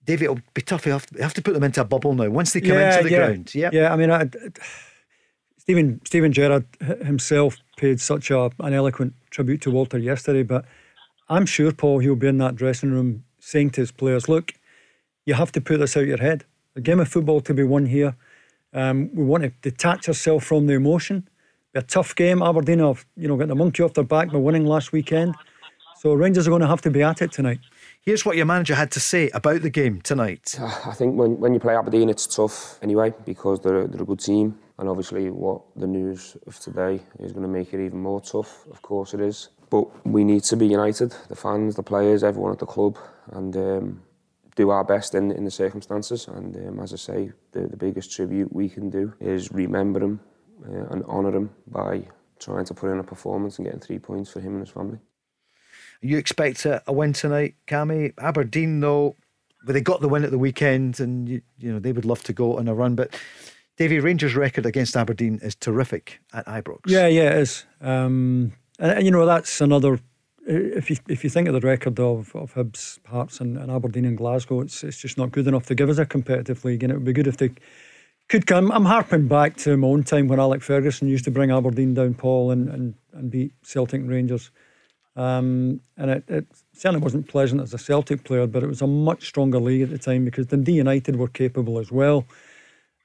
David, it'll be tough. You have to, have to put them into a bubble now. Once they come yeah, into the yeah. ground, yeah, yeah. I mean, I, Stephen Steven Gerrard himself paid such a, an eloquent tribute to Walter yesterday, but I'm sure Paul he'll be in that dressing room saying to his players, "Look, you have to put this out of your head. A game of football to be won here. Um, we want to detach ourselves from the emotion. Be a tough game. Aberdeen have you know got the monkey off their back by winning last weekend, so Rangers are going to have to be at it tonight." Here's what your manager had to say about the game tonight. I think when, when you play Aberdeen, it's tough anyway because they're, they're a good team. And obviously, what the news of today is going to make it even more tough. Of course, it is. But we need to be united the fans, the players, everyone at the club, and um, do our best in, in the circumstances. And um, as I say, the, the biggest tribute we can do is remember him uh, and honour him by trying to put in a performance and getting three points for him and his family. You expect a, a win tonight, Cammy. Aberdeen, though, they got the win at the weekend, and you, you know they would love to go on a run. But Davy Rangers' record against Aberdeen is terrific at Ibrox. Yeah, yeah, it is. Um, and, and, you know that's another. If you if you think of the record of of Hibs, Hearts, and, and Aberdeen and Glasgow, it's it's just not good enough to give us a competitive league, and it would be good if they could come. I'm harping back to my own time when Alec Ferguson used to bring Aberdeen down, Paul, and and, and beat Celtic Rangers. Um, and it, it, certainly wasn't pleasant as a Celtic player, but it was a much stronger league at the time because Dundee United were capable as well.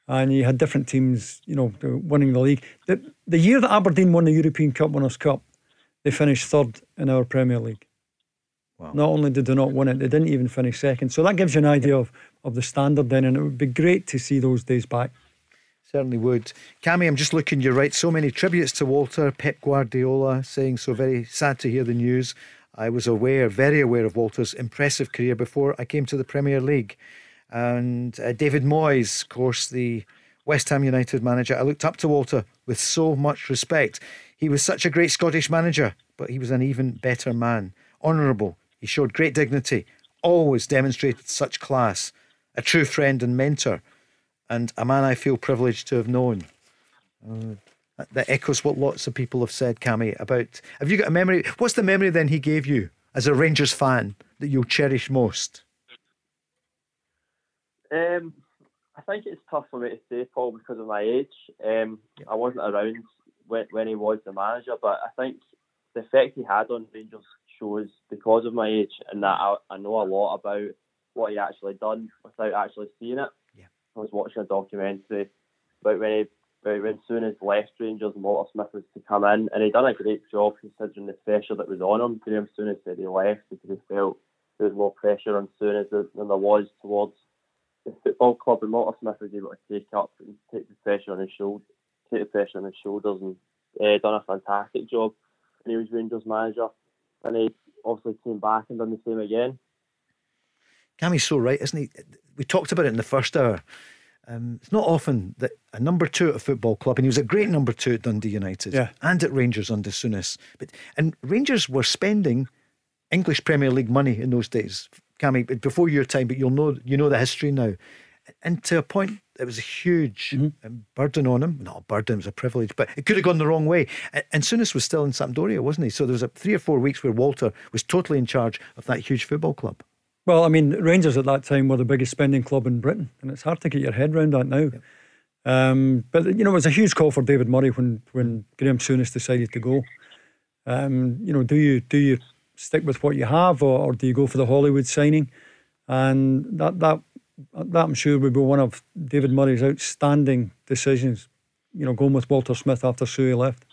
And you had different teams, you know, winning the league. The, the year that Aberdeen won the European Cup Winners' Cup, they finished third in our Premier League. Wow. Not only did they not win it, they didn't even finish second. So that gives you an idea of, of the standard then, and it would be great to see those days back. Certainly would. Cammy, I'm just looking, you're right. So many tributes to Walter, Pep Guardiola saying so very sad to hear the news. I was aware, very aware of Walter's impressive career before I came to the Premier League. And uh, David Moyes, of course, the West Ham United manager. I looked up to Walter with so much respect. He was such a great Scottish manager, but he was an even better man. Honourable. He showed great dignity, always demonstrated such class, a true friend and mentor, and a man I feel privileged to have known. Uh, that echoes what lots of people have said, Cammy, about. Have you got a memory? What's the memory then he gave you as a Rangers fan that you'll cherish most? Um, I think it's tough for me to say, Paul, because of my age. Um, I wasn't around when, when he was the manager, but I think the effect he had on Rangers shows because of my age and that I, I know a lot about what he actually done without actually seeing it. I was watching a documentary about when he about when Souness left Rangers and Walter Smith was to come in, and he done a great job considering the pressure that was on him. Graeme Souness said he left because he felt there was more pressure on Souness than there was towards the football club, and Walter Smith was able to take up and take the pressure on his shoulder, take the pressure on his shoulders, and uh, done a fantastic job And he was Rangers manager, and he obviously came back and done the same again. Cammy's so right, isn't he? We talked about it in the first hour. Um, it's not often that a number two at a football club, and he was a great number two at Dundee United yeah. and at Rangers under Souness. But and Rangers were spending English Premier League money in those days, Cammy, before your time. But you'll know you know the history now, and to a point, it was a huge mm-hmm. burden on him. Not a burden, it was a privilege, but it could have gone the wrong way. And, and Souness was still in Sampdoria, wasn't he? So there was a three or four weeks where Walter was totally in charge of that huge football club. Well, I mean, Rangers at that time were the biggest spending club in Britain, and it's hard to get your head around that now. Um, but you know, it was a huge call for David Murray when when Graeme Souness decided to go. Um, you know, do you do you stick with what you have, or, or do you go for the Hollywood signing? And that that that I'm sure would be one of David Murray's outstanding decisions. You know, going with Walter Smith after Suey left.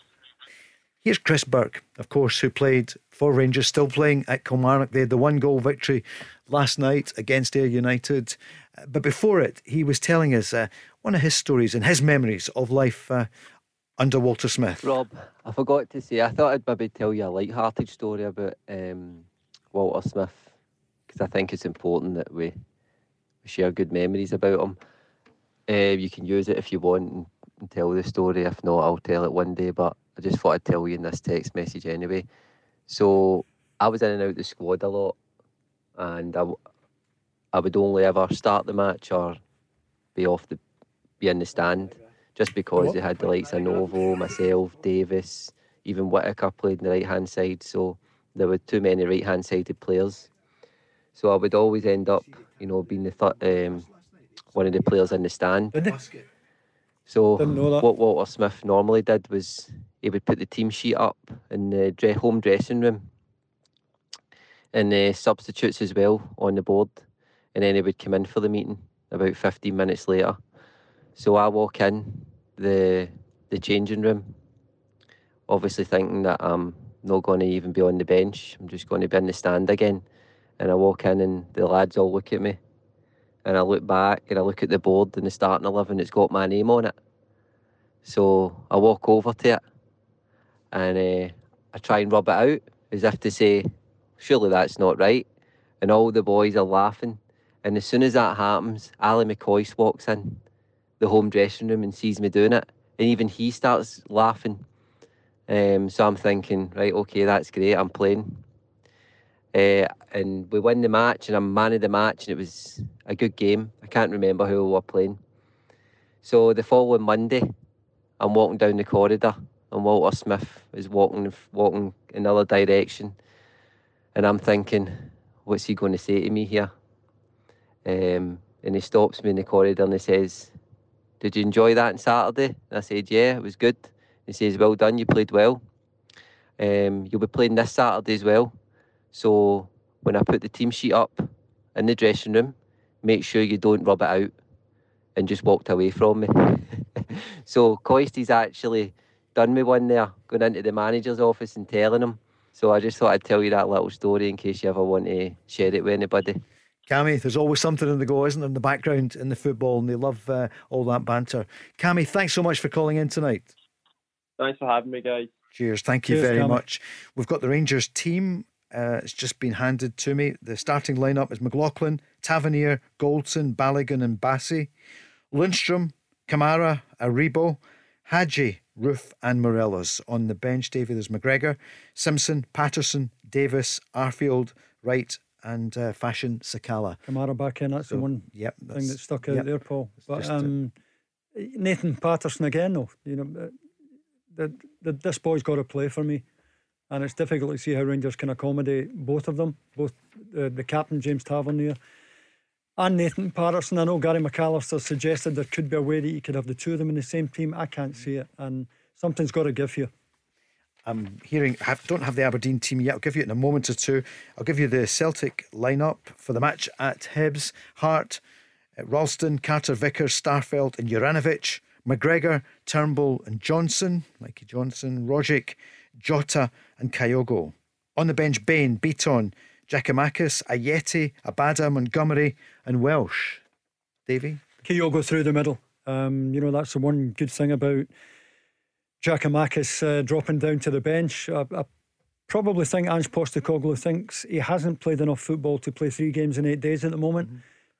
Here's Chris Burke, of course, who played for Rangers, still playing at Kilmarnock. They had the one goal victory last night against Ayr United. Uh, but before it, he was telling us uh, one of his stories and his memories of life uh, under Walter Smith. Rob, I forgot to say, I thought I'd maybe tell you a light-hearted story about um, Walter Smith because I think it's important that we, share good memories about him. Uh, you can use it if you want and, and tell the story. If not, I'll tell it one day. But I just thought I'd tell you in this text message anyway. So I was in and out the squad a lot, and I, I would only ever start the match or be off the be in the stand, just because they had the likes of Novo, myself, Davis, even Whittaker played in the right hand side. So there were too many right hand sided players. So I would always end up, you know, being the th- um, one of the players in the stand. So what Walter Smith normally did was he would put the team sheet up in the home dressing room and the substitutes as well on the board. And then he would come in for the meeting about 15 minutes later. So I walk in the the changing room, obviously thinking that I'm not going to even be on the bench. I'm just going to be in the stand again. And I walk in and the lads all look at me. And I look back and I look at the board and the starting 11, it's got my name on it. So I walk over to it and uh, I try and rub it out as if to say, surely that's not right. And all the boys are laughing. And as soon as that happens, Ally McCoist walks in the home dressing room and sees me doing it. And even he starts laughing. Um, so I'm thinking, right, okay, that's great. I'm playing. Uh, and we win the match, and I'm man of the match, and it was a good game. I can't remember who we were playing. So the following Monday, I'm walking down the corridor, and Walter Smith is walking walking another direction, and I'm thinking, what's he going to say to me here? Um, and he stops me in the corridor and he says, "Did you enjoy that on Saturday?" And I said, "Yeah, it was good." He says, "Well done, you played well. Um, you'll be playing this Saturday as well." So when I put the team sheet up in the dressing room, make sure you don't rub it out and just walked away from me. so Coisty's actually done me one there, going into the manager's office and telling him. So I just thought I'd tell you that little story in case you ever want to share it with anybody. Cammy, there's always something in the go, isn't there, in the background in the football, and they love uh, all that banter. Cammy, thanks so much for calling in tonight. Thanks for having me, guys. Cheers. Thank you Cheers, very Cammy. much. We've got the Rangers team Uh, it's just been handed to me. The starting lineup is McLaughlin, Tavernier, Goldson, Balogun, and Bassey. Lundstram, Kamara, Aribo, Hagi, Roofe, and Morelos. On the bench, David, there's McGregor, Simpson, Patterson, Davis, Arfield, Wright, and uh, Fashion Sakala. Kamara back in. That's So, the one yep, thing that stuck out yep. there, Paul. But a- um, Nathan Patterson again, though. You know, uh, the, the, this boy's got to play for me, and it's difficult to see how Rangers can accommodate both of them, both the, the captain James Tavernier and Nathan Patterson. I know Gary McAllister suggested there could be a way that you could have the two of them in the same team. I can't see it, and something's got to give here. I'm hearing, I don't have the Aberdeen team yet. I'll give you it in a moment or two. I'll give you the Celtic lineup for the match at Hibs Hart, uh, Ralston, Carter Vickers, Starfelt, and Juranovic, McGregor, Turnbull, and Johnston, Mikey Johnston, Rogic, Jota, and Kyogo. On the bench, Bain, Bitton, Giakoumakis, Ajeti, Abada, Montgomery, and Welsh. Davy? Kyogo through the middle. Um, you know, that's the one good thing about Giakoumakis uh, dropping down to the bench. I, I probably think Ange Postecoglou thinks he hasn't played enough football to play three games in eight days at the moment.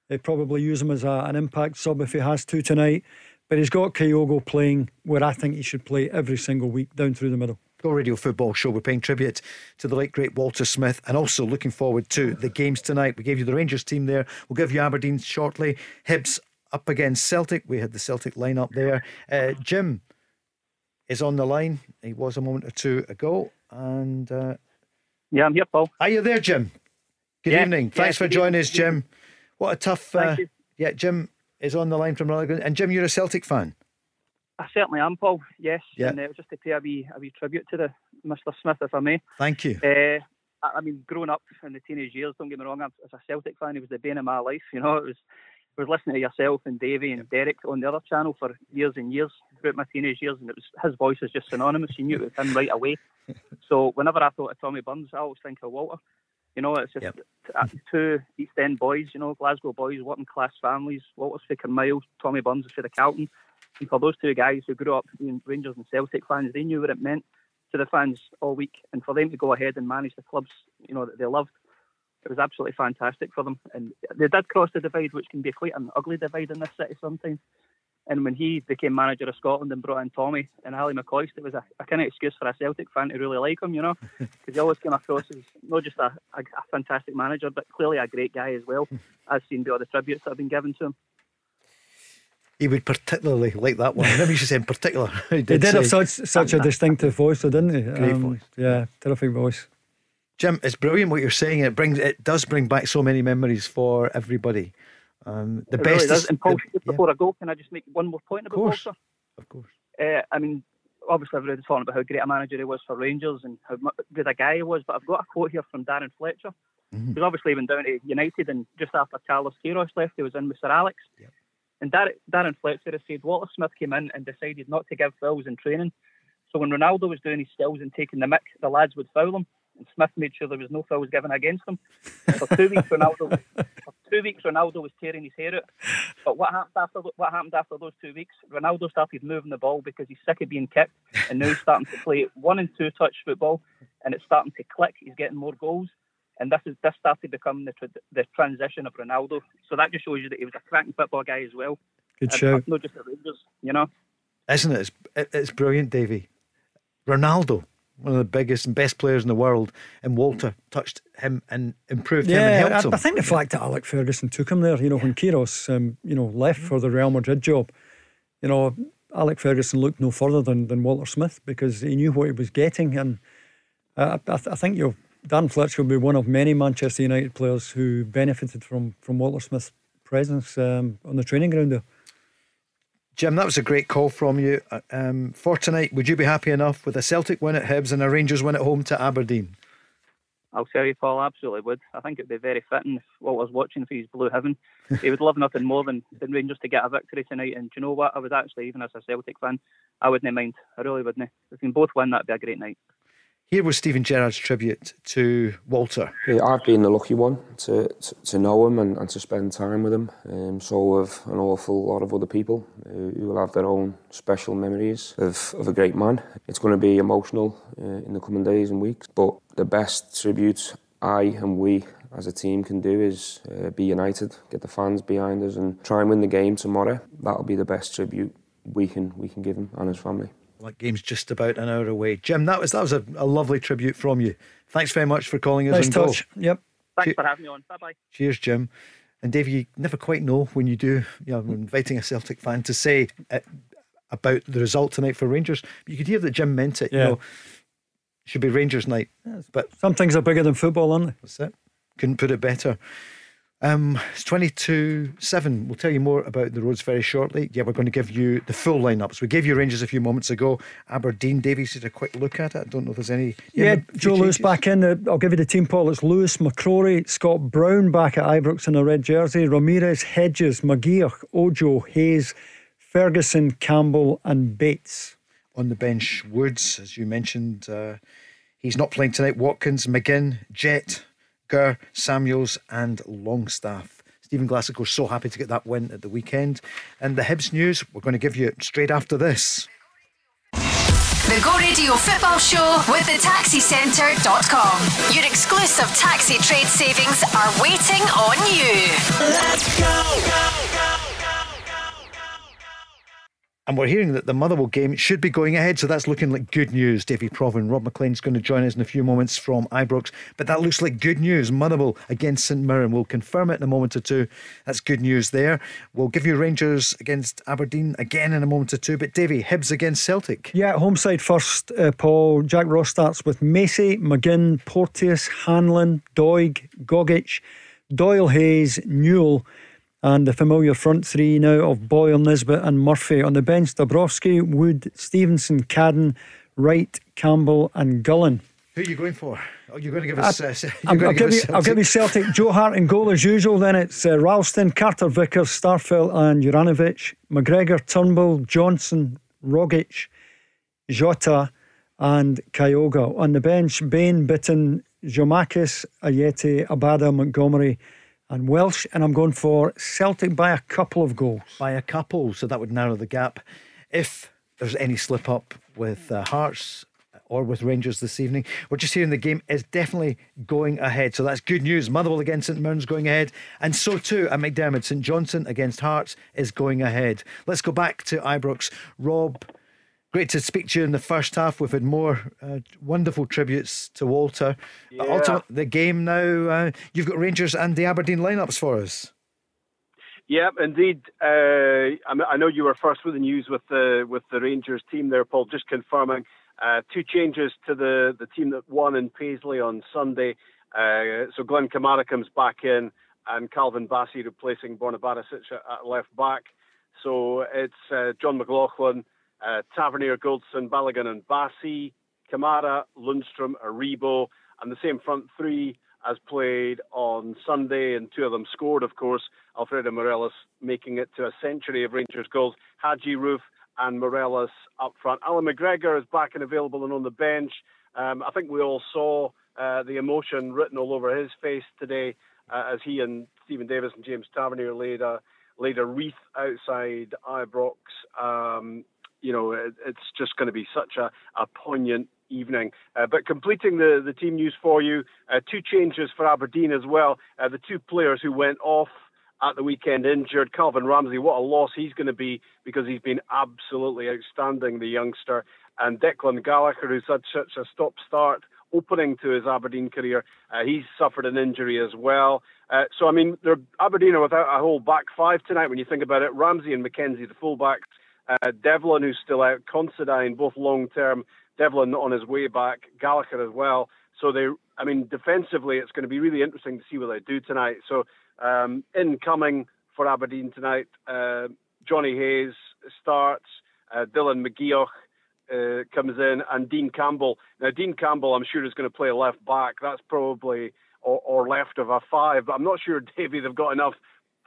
They probably use him as a, an impact sub if he has to tonight. But he's got Kyogo playing where I think he should play every single week, down through the middle. Go Radio Football Show. We're paying tribute to the late great Walter Smith and also looking forward to the games tonight. We gave you the Rangers team there. We'll give you Aberdeen shortly. Hibs up against Celtic. We had the Celtic lineup there. Uh, Jim is on the line. He was a moment or two ago. And uh, yeah, I'm here, Paul. Are you there, Jim? Good Yeah, evening. yeah, Thanks for joining us, Jim. What a tough. Uh, yeah, Jim is on the line from Rutherglen. And Jim, you're a Celtic fan. I certainly am, Paul. Yes, Yeah. and uh, just to pay a wee, a wee tribute to the Mr. Smith, if I may. Thank you. Uh, I mean, growing up in the teenage years, don't get me wrong, as a Celtic fan, he was the bane of my life. You know, it was I was listening to yourself and Davey and Derek on the other channel for years and years throughout my teenage years, and it was his voice is just synonymous. You knew it was him right away. so whenever I thought of Tommy Burns, I always think of Walter. You know, it's just uh, two East End boys, you know, Glasgow boys, working class families. Walter's for Carmyle, Tommy Burns is for the Calton. And for those two guys who grew up being Rangers and Celtic fans, they knew what it meant to the fans all week. And for them to go ahead and manage the clubs, you know, that they loved, it was absolutely fantastic for them. And they did cross the divide, which can be quite an ugly divide in this city sometimes. And when he became manager of Scotland and brought in Tommy and Ally McCoist, it was a, a kind of excuse for a Celtic fan to really like him, you know, because he always came across as not just a, a, a fantastic manager, but clearly a great guy as well, as seen by all the tributes that have been given to him. He would particularly like that one. Maybe you should say in particular. he He did say- have such such a distinctive voice, though, didn't he? Great voice. Yeah, terrific voice. Jim, it's brilliant what you're saying. It brings it does bring back so many memories for everybody. Um, the it best really does. is And Paul, the- just before I go, can I just make one more point about course. Walter? Of course. Uh, I mean, obviously everybody's talking about how great a manager he was for Rangers and how good a guy he was, but I've got a quote here from Darren Fletcher. Mm-hmm. He's obviously went down to United, and just after Carlos Queiroz left, he was in with Sir Alex. And Dar- Darren Fletcher has said Walter Smith came in and decided not to give fouls in training. So when Ronaldo was doing his skills and taking the mick, the lads would foul him. And Smith made sure there was no fouls given against him. For two weeks, Ronaldo for two weeks Ronaldo was tearing his hair out. But what happened after what happened after those two weeks? Ronaldo started moving the ball because he's sick of being kicked, and now he's starting to play one and two touch football, and it's starting to click. He's getting more goals, and this is this started becoming the the transition of Ronaldo. So that just shows you that he was a cracking football guy as well. Good And shout. Not just the Rangers, you know. Isn't it? It's, it's brilliant, Davy. Ronaldo, one of the biggest and best players in the world, and Walter touched him and improved him and helped I, him. I think the fact that Alec Ferguson took him there, you know, when Queiroz, um, you know, left for the Real Madrid job, you know, Alec Ferguson looked no further than, than Walter Smith because he knew what he was getting, and uh, I, I th- I think you know, Dan Fletcher will be one of many Manchester United players who benefited from from Walter Smith's presence um, on the training ground there. Jim, that was a great call from you. Uh, Um, for tonight, would you be happy enough with a Celtic win at Hibs and a Rangers win at home to Aberdeen? I'll tell you, Paul, absolutely would. I think it'd be very fitting if Walter's watching for his blue heaven. he would love nothing more than, than Rangers to get a victory tonight. And do you know what? I would actually, even as a Celtic fan, I wouldn't mind. I really wouldn't. If we can both win, that'd be a great night. Here was Steven Gerrard's tribute to Walter. Yeah, I've been the lucky one to, to, to know him and, and, to spend time with him. Um, so have an awful lot of other people who, who will have their own special memories of, of a great man. It's going to be emotional uh, in the coming days and weeks, but the best tribute I and we as a team can do is uh, be united, get the fans behind us, and try and win the game tomorrow. That'll be the best tribute we can we can give him and his family. Like game's just about an hour away. Jim, that was that was a, a lovely tribute from you. Thanks very much for calling us. Nice touch. Goal. Yep. Thanks che- for having me on. Bye bye. Cheers, Jim. And Dave, you never quite know when you do, you know, inviting a Celtic fan to say uh, about the result tonight for Rangers. You could hear that Jim meant it. Yeah. You know, should be Rangers night. Yes. But some things are bigger than football, aren't they? That's it. Couldn't put it better. Um, it's 22 7. We'll tell you more about the roads very shortly. Yeah, we're going to give you the full lineups. We gave you Rangers a few moments ago. Aberdeen, Davies did a quick look at it. I don't know if there's any. Yeah, yeah Joe Lewis back in. I'll give you the team, Paul. It's Lewis, McCrorie, Scott Brown back at Ibrox in a red jersey, Ramirez, Hedges, McGeouch, Ojo, Hayes, Ferguson, Campbell, and Bates. On the bench, Woods, as you mentioned, uh, he's not playing tonight. Watkins, McGinn, Jett, Kerr, Samuels, and Longstaff. Stephen Glassick was so happy to get that win at the weekend. And the Hibs news, we're going to give you straight after this. The Go Radio Football Show with the taxicentre.com. Your exclusive taxi trade savings are waiting on you. Let's go, go, And we're hearing that the Motherwell game should be going ahead, so that's looking like good news. Davy Provan, Rob Maclean's going to join us in a few moments from Ibrox, but that looks like good news. Motherwell against St Mirren. We'll confirm it in a moment or two. That's good news there. We'll give you Rangers against Aberdeen again in a moment or two, but Davy, Hibs against Celtic. Yeah, home side first, uh, Paul. Jack Ross starts with Macey, McGinn, Porteous, Hanlon, Doig, Gogic, Doyle Hayes, Newell and the familiar front three now of Boyle, Nisbet, and Murphy. On the bench, Dabrowski, Wood, Stevenson, Cadden, Wright, Campbell, and Gullan. Who are you going for? Are you're going to give us. Uh, I'll, give, give you, I'll, give you, Celtic. Joe Hart in goal as usual. Then it's uh, Ralston, Carter Vickers, Starfelt, and Juranovic. McGregor, Turnbull, Johnston, Rogic, Jota, and Kyogo. On the bench, Bain, Bitton, Giakoumakis, Ajeti, Abada, Montgomery, and Welsh, and I'm going for Celtic by a couple of goals. By a couple, so that would narrow the gap. If there's any slip up with uh, Hearts or with Rangers this evening, we're just hearing the game is definitely going ahead. So that's good news. Motherwell against St Mirren's going ahead, and so too at McDiarmid. St Johnstone against Hearts is going ahead. Let's go back to Ibrox. Rob Great to speak to you in the first half. We've had more uh, wonderful tributes to Walter. Yeah. But ultimately, the game now, uh, you've got Rangers and the Aberdeen lineups for us. Yeah, indeed. Uh, I know you were first with the news with the with the Rangers team there, Paul. Just confirming uh, two changes to the, the team that won in Paisley on Sunday. Uh, so Glenn Kamara comes back in, and Calvin Bassey replacing Borna Barisic at, at left back. So it's uh, Jon McLaughlin uh, Tavernier, Goldson, Balogun, and Bassey, Kamara, Lundstram, Aribo, and the same front three as played on Sunday, and two of them scored, of course. Alfredo Morelos making it to a century of Rangers goals. Hagi Roofe and Morelos up front. Allan McGregor is back and available and on the bench. Um, I think we all saw uh, the emotion written all over his face today uh, as he and Steven Davis and James Tavernier laid a laid a wreath outside Ibrox. Um, you know, it, it's just going to be such a, a poignant evening. Uh, but completing the, the team news for you, uh, two changes for Aberdeen as well. Uh, the two players who went off at the weekend injured, Calvin Ramsay, what a loss he's going to be because he's been absolutely outstanding, the youngster. And Declan Gallagher, who's had such a stop start opening to his Aberdeen career, uh, he's suffered an injury as well. Uh, so, I mean, they're Aberdeen are without a whole back five tonight when you think about it. Ramsay and McKenzie, the fullbacks. Uh, Devlin, who's still out, Considine, both long term. Devlin not on his way back, Gallagher as well. So they, I mean, defensively, it's going to be really interesting to see what they do tonight. So um, incoming for Aberdeen tonight, uh, Johnny Hayes starts, uh, Dylan McGeouch uh, comes in, and Dean Campbell. Now, Dean Campbell, I'm sure is going to play left back. That's probably or, or left of a five, but I'm not sure, Davey, they've got enough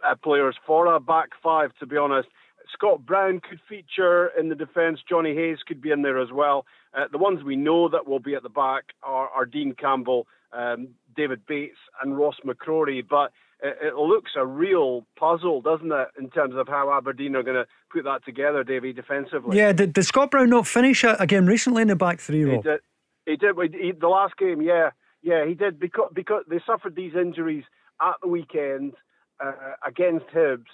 uh, players for a back five, to be honest. Scott Brown could feature in the defence. Johnny Hayes could be in there as well. Uh, the ones we know that will be at the back are, are Dean Campbell, um, David Bates, and Ross McCrorie. But it, it, looks a real puzzle, doesn't it, in terms of how Aberdeen are going to put that together, Davy, defensively? Yeah, did, did Scott Brown not finish again recently in the back three? Rob? He did. He did. He, the last game, yeah, yeah, he did because because they suffered these injuries at the weekend uh, against Hibs.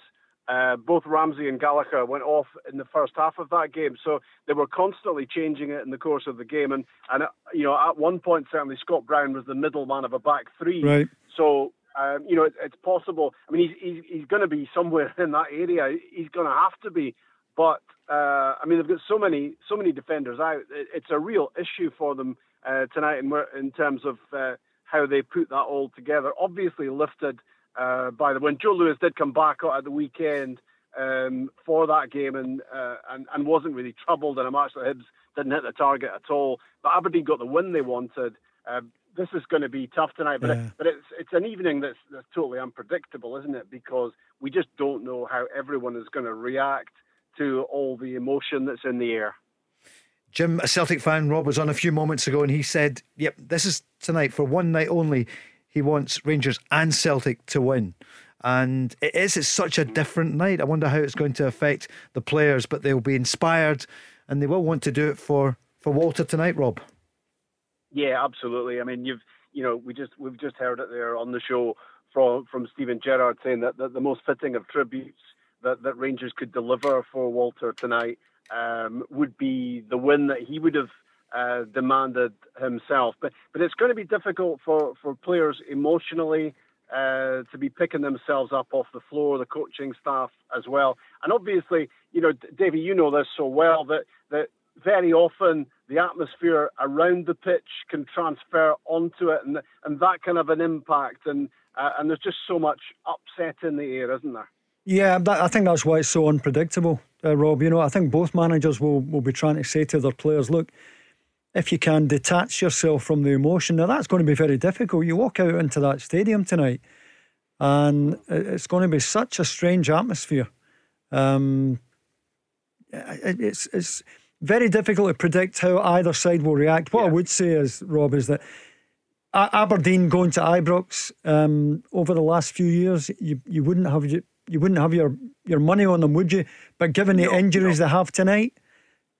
Uh, both Ramsay and Gallagher went off in the first half of that game, so they were constantly changing it in the course of the game. And and uh, you know, at one point certainly Scott Brown was the middleman of a back three. Right. So um, you know, it, it's possible. I mean, he's he's, he's going to be somewhere in that area. He's going to have to be. But uh, I mean, they've got so many so many defenders out. It, it's a real issue for them uh, tonight in, in terms of uh, how they put that all together. Obviously lifted uh, by the win. Joe Lewis did come back at the weekend um, for that game and, uh, and and wasn't really troubled in a match that Hibs didn't hit the target at all. But Aberdeen got the win they wanted. Uh, this is going to be tough tonight, but yeah. it, but it's it's an evening that's that's totally unpredictable, isn't it? Because we just don't know how everyone is going to react to all the emotion that's in the air. Jim, a Celtic fan, Rob was on a few moments ago, and he said, "Yep, this is tonight for one night only." He wants Rangers and Celtic to win. And it is, it's such a different night. I wonder how it's going to affect the players, but they'll be inspired and they will want to do it for, for Walter tonight, Rob. Yeah, absolutely. I mean, you've you know we just we've just heard it there on the show from from Steven Gerrard saying that, that the most fitting of tributes that, that Rangers could deliver for Walter tonight um, would be the win that he would have uh, demanded himself. But but it's going to be difficult for, for players emotionally uh, to be picking themselves up off the floor, the coaching staff as well. And obviously, you know, Davey, you know this so well that that very often the atmosphere around the pitch can transfer onto it, and and that kind of an impact. And uh, and there's just so much upset in the air, isn't there? Yeah, that, I think that's why it's so unpredictable, uh, Rob. You know, I think both managers will will be trying to say to their players, look. If you can detach yourself from the emotion, now that's going to be very difficult. You walk out into that stadium tonight, and it's going to be such a strange atmosphere. Um, it's it's very difficult to predict how either side will react. What yeah. I would say is, Rob, is that Aberdeen going to Ibrox um, over the last few years, you, you wouldn't have you, you wouldn't have your, your money on them, would you? But given the no, injuries no. they have tonight,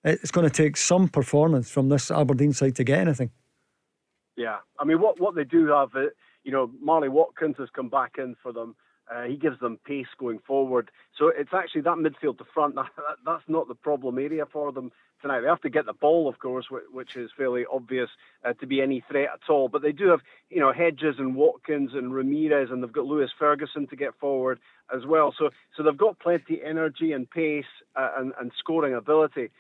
it's going to take some performance from this Aberdeen side to get anything. Yeah, I mean, what what they do have, uh, you know, Marley Watkins has come back in for them. Uh, he gives them pace going forward. So it's actually that midfield to front. That, that, that's not the problem area for them tonight. They have to get the ball, of course, which is fairly obvious uh, to be any threat at all. But they do have, you know, Hedges and Watkins and Ramirez, and they've got Lewis Ferguson to get forward as well. So, so they've got plenty energy and pace uh, and, and scoring ability.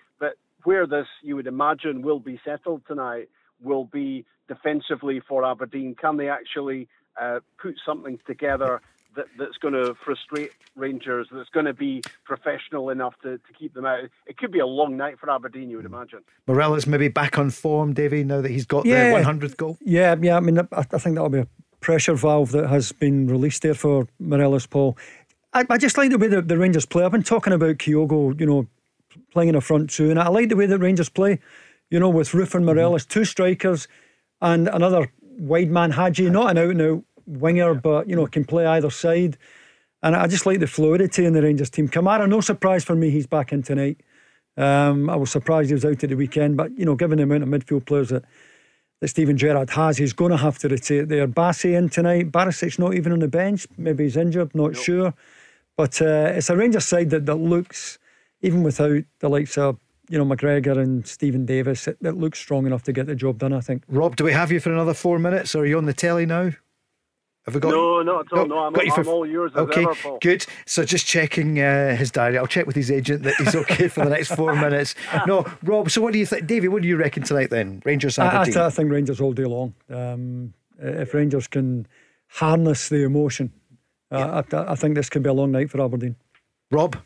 But where this, you would imagine, will be settled tonight will be defensively for Aberdeen. Can they actually uh, put something together? that, that's going to frustrate Rangers, that's going to be professional enough to, to keep them out. It could be a long night for Aberdeen, you would imagine. Morelos maybe back on form, Davy, now that he's got yeah. the 100th goal. Yeah, yeah. I mean, I, I think that'll be a pressure valve that has been released there for Morelos, Paul. I, I just like the way that the Rangers play. I've been talking about Kyogo, you know, playing in a front two, and I like the way that Rangers play, you know, with Roofe and Morelos, mm-hmm. two strikers, and another wide man Hagi, not an out and out winger, but you know can play either side. And I just like the fluidity in the Rangers team. Kamara, no surprise for me, he's back in tonight. Um, I was surprised he was out at the weekend, but you know, given the amount of midfield players that that Steven Gerrard has, he's going to have to rotate there. Bassey in tonight. Barisic's not even on the bench. Maybe he's injured, not nope. sure. But uh, it's a Rangers side that, that looks, even without the likes of you know McGregor and Steven Davis, it, it looks strong enough to get the job done. I think. Rob, do we have you for another four minutes, or are you on the telly now? Have we got no, not at all. No, I'm, got you for, I'm all yours. Okay, ever, good. So just checking uh, his diary. I'll check with his agent that he's okay for the next four minutes. No, Rob. So what do you think, Davey? What do you reckon tonight then? Rangers Aberdeen. I, I, think Rangers all day long. Um, if Rangers can harness the emotion, uh. I, I, think this could be a long night for Aberdeen. Rob.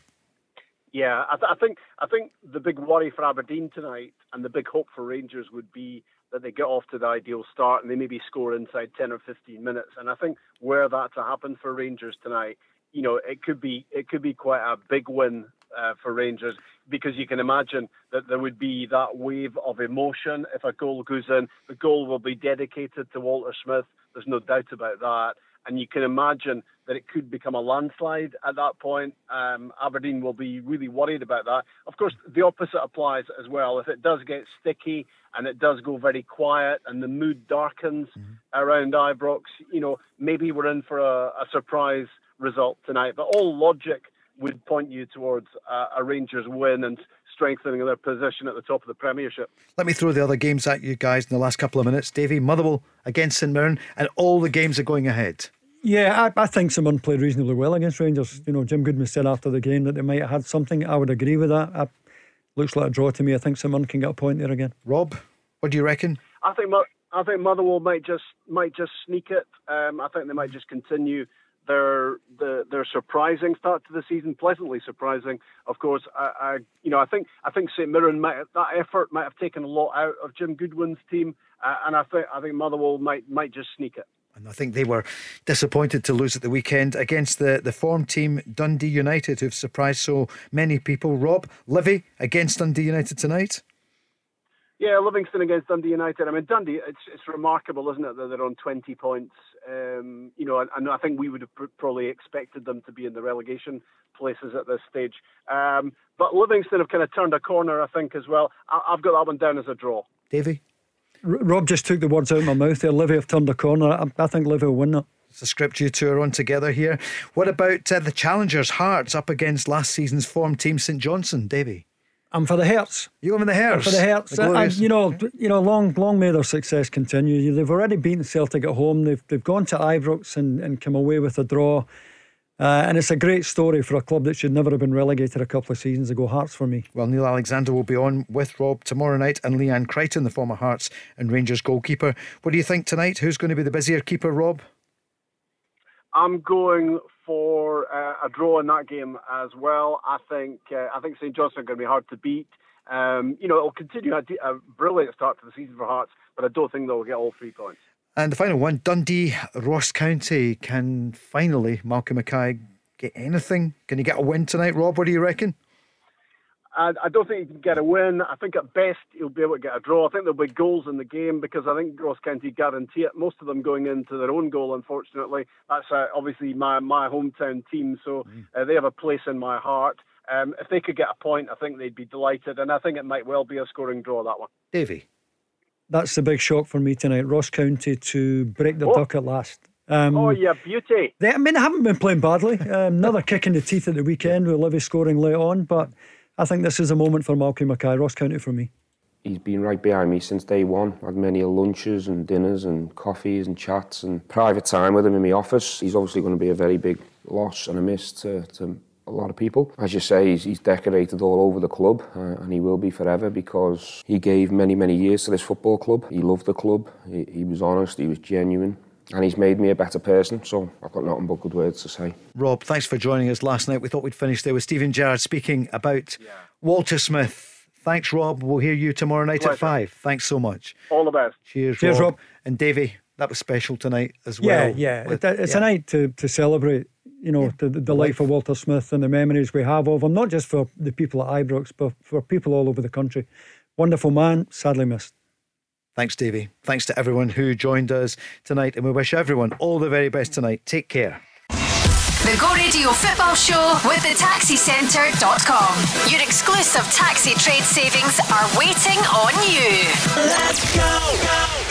Yeah, I, th- I think I think the big worry for Aberdeen tonight and the big hope for Rangers would be that they get off to the ideal start and they maybe score inside 10 or 15 minutes. And I think where that to happen for Rangers tonight, you know, it could be it could be quite a big win uh, for Rangers because you can imagine that there would be that wave of emotion if a goal goes in. The goal will be dedicated to Walter Smith. There's no doubt about that. And you can imagine that it could become a landslide at that point. Um, Aberdeen will be really worried about that. Of course, the opposite applies as well. If it does get sticky and it does go very quiet and the mood darkens mm-hmm. around Ibrox, you know, maybe we're in for a, a surprise result tonight. But all logic would point you towards uh, a Rangers win and strengthening their position at the top of the Premiership. Let me throw the other games at you guys in the last couple of minutes. Davy, Motherwell against St Mirren, and all the games are going ahead. Yeah, I, I think St Mirren played reasonably well against Rangers. You know, Jim Goodwin said after the game that they might have had something. I would agree with that. I, looks like a draw to me. I think St Mirren can get a point there again. Rob, what do you reckon? I think I think Motherwell might just might just sneak it. Um, I think they might just continue their the, their surprising start to the season, pleasantly surprising. Of course, I, I you know I think I think St Mirren might that effort might have taken a lot out of Jim Goodwin's team, uh, and I think I think Motherwell might might just sneak it. And I think they were disappointed to lose at the weekend against the, the form team Dundee United, who've surprised so many people. Rob, Livy against Dundee United tonight. Yeah, Livingston against Dundee United. I mean, Dundee, it's, it's remarkable, isn't it, that they're on 20 points. Um, you know, and, and, I think we would have pr- probably expected them to be in the relegation places at this stage. Um, but Livingston have kind of turned a corner, I think, as well. I, have got that one down as a draw. Davy? R- Rob just took the words out of my mouth there. Livy have turned a corner. I, I think Livy will win that. It's a script you two are on together here. What about uh, the challengers' Hearts up against last season's form team St Johnstone, Davy? I'm for the Hearts. You for the Hearts? For the Hearts. The and, you know, you know, long, long may their success continue. They've already beaten Celtic at home. They've they've gone to Ibrox and, and come away with a draw. Uh, and it's a great story for a club that should never have been relegated a couple of seasons ago. Hearts for me. Well, Neil Alexander will be on with Rob tomorrow night and Leanne Crichton, the former Hearts and Rangers goalkeeper. What do you think tonight? Who's going to be the busier keeper, Rob? I'm going for uh, a draw in that game as well. I think uh, I think St Johnstone are going to be hard to beat. Um, you know, it'll continue a, a, brilliant start to the season for Hearts, but I don't think they'll get all three points. And the final one, Dundee, Ross County. Can finally Malcolm Mackay get anything? Can he get a win tonight, Rob? What do you reckon? I, I don't think he can get a win. I think at best he'll be able to get a draw. I think there'll be goals in the game because I think Ross County guarantee it. Most of them going into their own goal, unfortunately. That's uh, obviously my, my hometown team, so mm. uh, they have a place in my heart. Um, if they could get a point, I think they'd be delighted, and I think it might well be a scoring draw, that one. Davy. That's the big shock for me tonight. Ross County to break the oh. duck at last. Um, oh, yeah, beauty. They, I mean, they haven't been playing badly. Um, another kick in the teeth at the weekend with Livy scoring late on, but I think this is a moment for Malcolm Mackay, Ross County for me. He's been right behind me since day one. Had many lunches and dinners and coffees and chats and private time with him in my office. He's obviously going to be a very big loss and a miss to, to a lot of people. As you say, he's, he's decorated all over the club uh, and he will be forever because he gave many, many years to this football club. He loved the club. He, he was honest. He was genuine and he's made me a better person. So I've got nothing but good words to say. Rob, thanks for joining us last night. We thought we'd finish there with Steven Gerrard speaking about yeah. Walter Smith. Thanks, Rob. We'll hear you tomorrow night Pleasure. at five. Thanks so much. All the best. Cheers, Cheers, Rob. Rob. And Davy, that was special tonight as well. Yeah, yeah. With, it's yeah. a night to, to celebrate, you know, yeah. the, the, the life of Walter Smith and the memories we have of him, not just for the people at Ibrox, but for people all over the country. Wonderful man, sadly missed. Thanks, Davy. Thanks to everyone who joined us tonight, and we wish everyone all the very best tonight. Take care. The Go Radio Football Show with the taxicentre.com. Your exclusive taxi trade savings are waiting on you. Let's go. go, go.